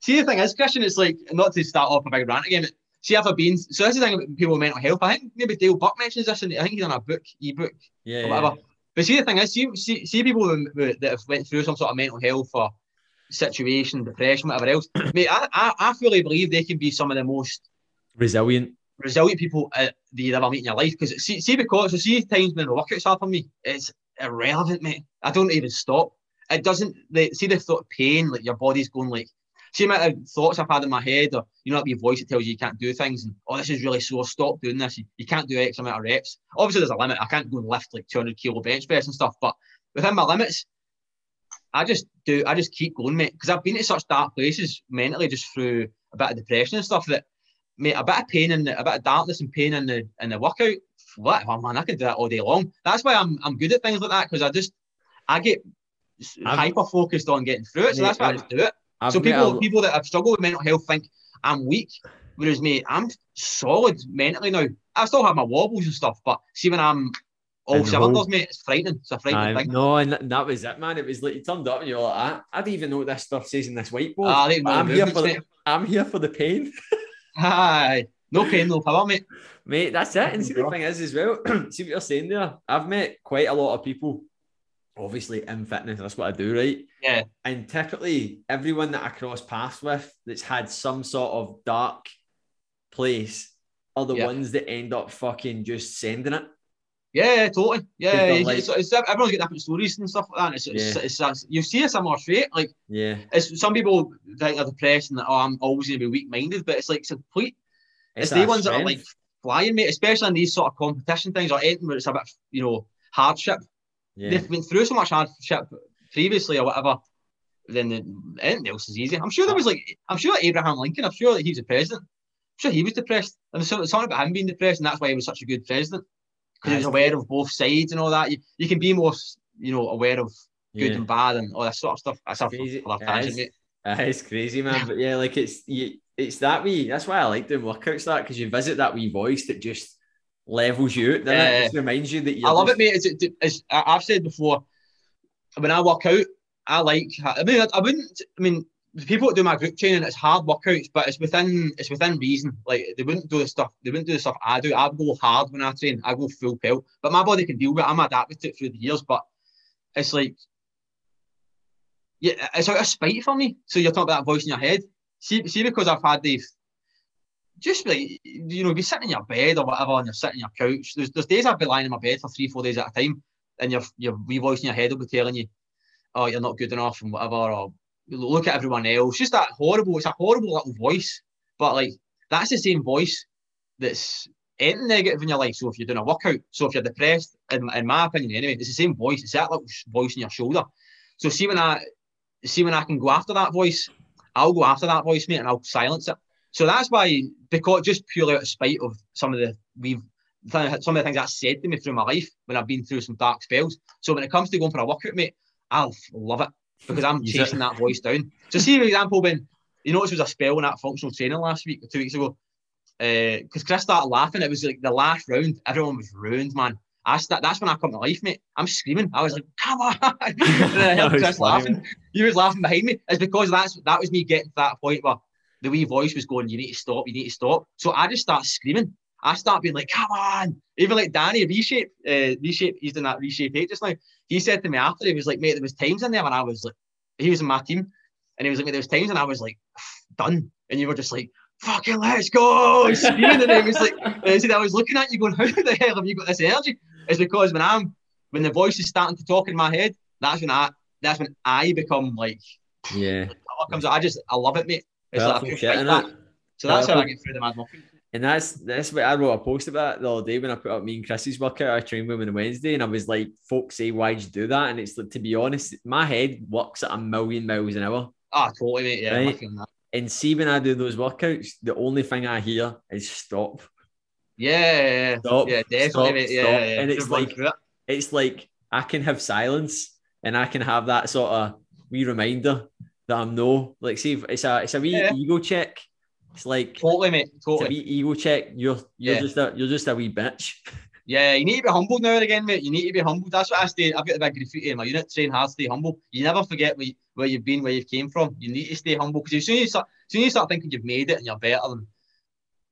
See, the thing is, Christian, it's like not to start off a big rant again. But see, I've been. So this is the thing about people with mental health. I think maybe Dale Buck mentions this, and I think he's on a book, ebook, yeah, or whatever. Yeah. But see, the thing is, see, see, see people that have went through some sort of mental health or situation, depression, whatever else. *clears throat* mate, I, I, I fully believe they can be some of the most resilient resilient people uh, that you ever meet in your life. Because see, see, because so see times when the workouts happen me, it's irrelevant, mate. I don't even stop. It doesn't. Like, see the thought of pain, like your body's going like. See of thoughts I've had in my head, or you know, that your voice that tells you you can't do things, and oh, this is really sore. Stop doing this. You, you can't do X amount of reps. Obviously, there's a limit. I can't go and lift like 200 kilo bench press and stuff, but within my limits, I just do. I just keep going, mate. Because I've been to such dark places mentally, just through a bit of depression and stuff that mate, a bit of pain and a bit of darkness and pain in the in the workout. What oh, man, I can do that all day long. That's why I'm I'm good at things like that because I just I get hyper focused on getting through it. So mate, that's why I've, I just do it. I've so people a... people that have struggled with mental health think I'm weak, whereas mate, I'm solid mentally now. I still have my wobbles and stuff, but see when I'm all cylinders, mate. It's frightening. It's a frightening thing. No, and that was it, man. It was like you turned up and you're like, I, I don't even know what this stuff says in this whiteboard. Uh, I'm here for the, I'm here for the pain. *laughs* Aye. No pain, no power, mate. Mate, that's it. And see, the thing is, as well, *clears throat* see what you're saying there. I've met quite a lot of people, obviously in fitness. That's what I do, right? Yeah. And typically, everyone that I cross paths with that's had some sort of dark place are the yeah. ones that end up fucking just sending it. Yeah, totally. Yeah, like, it's, it's, everyone's got different stories and stuff like that. It's, yeah. it's, it's, you see a similar trait. Like, yeah, it's some people think are depressed and that, oh, I'm always going to be weak minded, but it's like it's complete. It's, the ones strength. that are like flying, mate, especially in these sort of competition things or anything where it's a bit, you know, hardship. Yeah. They've been through so much hardship previously or whatever. Then the, anything else is easy. I'm sure there was like, I'm sure Abraham Lincoln. I'm sure that he's a president. I'm sure he was depressed. And there's something about him being depressed, and that's why he was such a good president because he's aware of both sides and all that. You, you can be more, you know, aware of good yeah. and bad and all that sort of stuff. That's crazy. a tangent, mate. It's crazy, man. But yeah, like it's you, it's that wee. That's why I like doing workouts. That because you visit that wee voice that just levels you out. yeah. it just reminds you that you. I love just... it, mate. It's, it's, it's, I've said before. When I work out, I like. I mean, I, I wouldn't. I mean, the people that do my group training, it's hard workouts, but it's within it's within reason. Like they wouldn't do the stuff, they wouldn't do the stuff I do. I go hard when I train, I go full pelt. But my body can deal with it. I'm adapted to it through the years. But it's like yeah, it's like a spite for me. So you're talking about that voice in your head. See, see, because I've had these. just like you know, be sitting in your bed or whatever, and you're sitting on your couch. There's there's days I've been lying in my bed for three, four days at a time, and your your wee voice in your head will be telling you, oh, you're not good enough and whatever, or look at everyone else. Just that horrible. It's a horrible little voice, but like that's the same voice that's anything negative in your life. So if you're doing a workout, so if you're depressed, in, in my opinion, anyway, it's the same voice. It's that little voice in your shoulder. So see when I see when I can go after that voice, I'll go after that voice, mate, and I'll silence it. So that's why, because just purely out of spite of some of the we've some of the things that said to me through my life when I've been through some dark spells. So when it comes to going for a workout, mate, I'll love it because I'm chasing that voice down. So, see, for example, when you notice it was a spell in that functional training last week or two weeks ago, because uh, Chris started laughing. It was like the last round, everyone was ruined, man. I st- that's when I come to life, mate. I'm screaming. I was like, "Come on!" *laughs* and I heard *laughs* Chris laughing. He was laughing behind me. It's because that's that was me getting to that point where the wee voice was going, "You need to stop. You need to stop." So I just start screaming. I start being like, "Come on!" Even like Danny reshape, uh, reshape. He's doing that reshape eight just now. He said to me after, he was like, "Mate, there was times in there when I was like, he was in my team, and he was like, mate, there was times and I was like, *sighs* done, and you were just like, fucking let's go, *laughs* and it was like, and I was looking at you going, how the hell have you got this energy? It's because when I'm when the voice is starting to talk in my head, that's when I that's when I become like, yeah, comes out. I just I love it, mate. It's like shit, that. So that's how I get through the mad muffin. And that's that's what I wrote a post about the other day when I put up me and Chris's workout. I trained with on Wednesday, and I was like, "Folks say, why'd you do that?" And it's like, to be honest, my head works at a million miles an hour. Ah, oh, totally, mate. Yeah, right? And see, when I do those workouts, the only thing I hear is stop. Yeah, Stop, yeah, definitely. stop, yeah, stop. yeah, And it's like- it. It's like I can have silence and I can have that sort of wee reminder that I'm no. Like, see, if it's a it's a wee Yeah. ego check. It's like totally, mate, it's a totally. wee ego check. You're you're Yeah. just a you're just a wee bitch. *laughs* Yeah, you need to be humble now and again, mate. You need to be humble. That's what I stay. I've got the big graffiti in my unit. Train hard, to stay humble. You never forget where, you, where you've been, where you've came from. You need to stay humble because as soon as you start, as soon as you start thinking you've made it and you're better than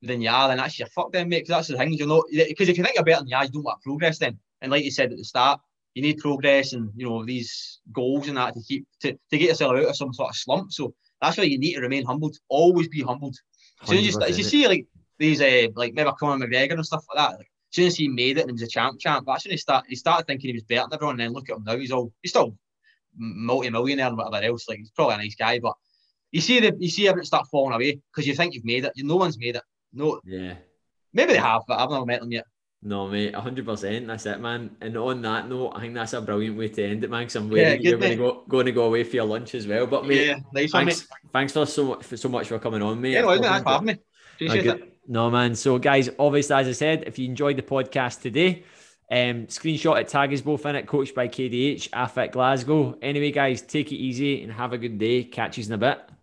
than you are, then that's your fuck then, mate. Because that's the thing. You know, because if you think you're better than you are, you don't want progress then. And like you said at the start, you need progress and you know these goals and that to keep to, to get yourself out of some sort of slump. So that's why you need to remain humbled. Always be humbled. As soon as you, start, as you see like these uh, like maybe Conor McGregor and stuff like that, like, as soon as he made it and he was a champ, champ, that's when he start he started thinking he was better than everyone. And then look at him now; he's all he's still multi millionaire and whatever else. Like he's probably a nice guy, but you see the you see everything start falling away because you think you've made it. You no one's made it. No, Yeah. maybe they have, but I've never met them yet. No, mate, hundred percent. That's it, man. And on that note, I think that's a brilliant way to end it, man. Because I'm Yeah, you're going to go going to go away for your lunch as well. But mate, yeah, nice one, mate. thanks, thanks for so much for so much for coming on, mate. Yeah, no, I've isn't it? Thanks for having me. Appreciate good. it. No, man. So, guys, obviously, as I said, if you enjoyed the podcast today, um, screenshot it, tag us both in it, coached by KDH, AFIT Glasgow. Anyway, guys, take it easy and have a good day. Catch you in a bit.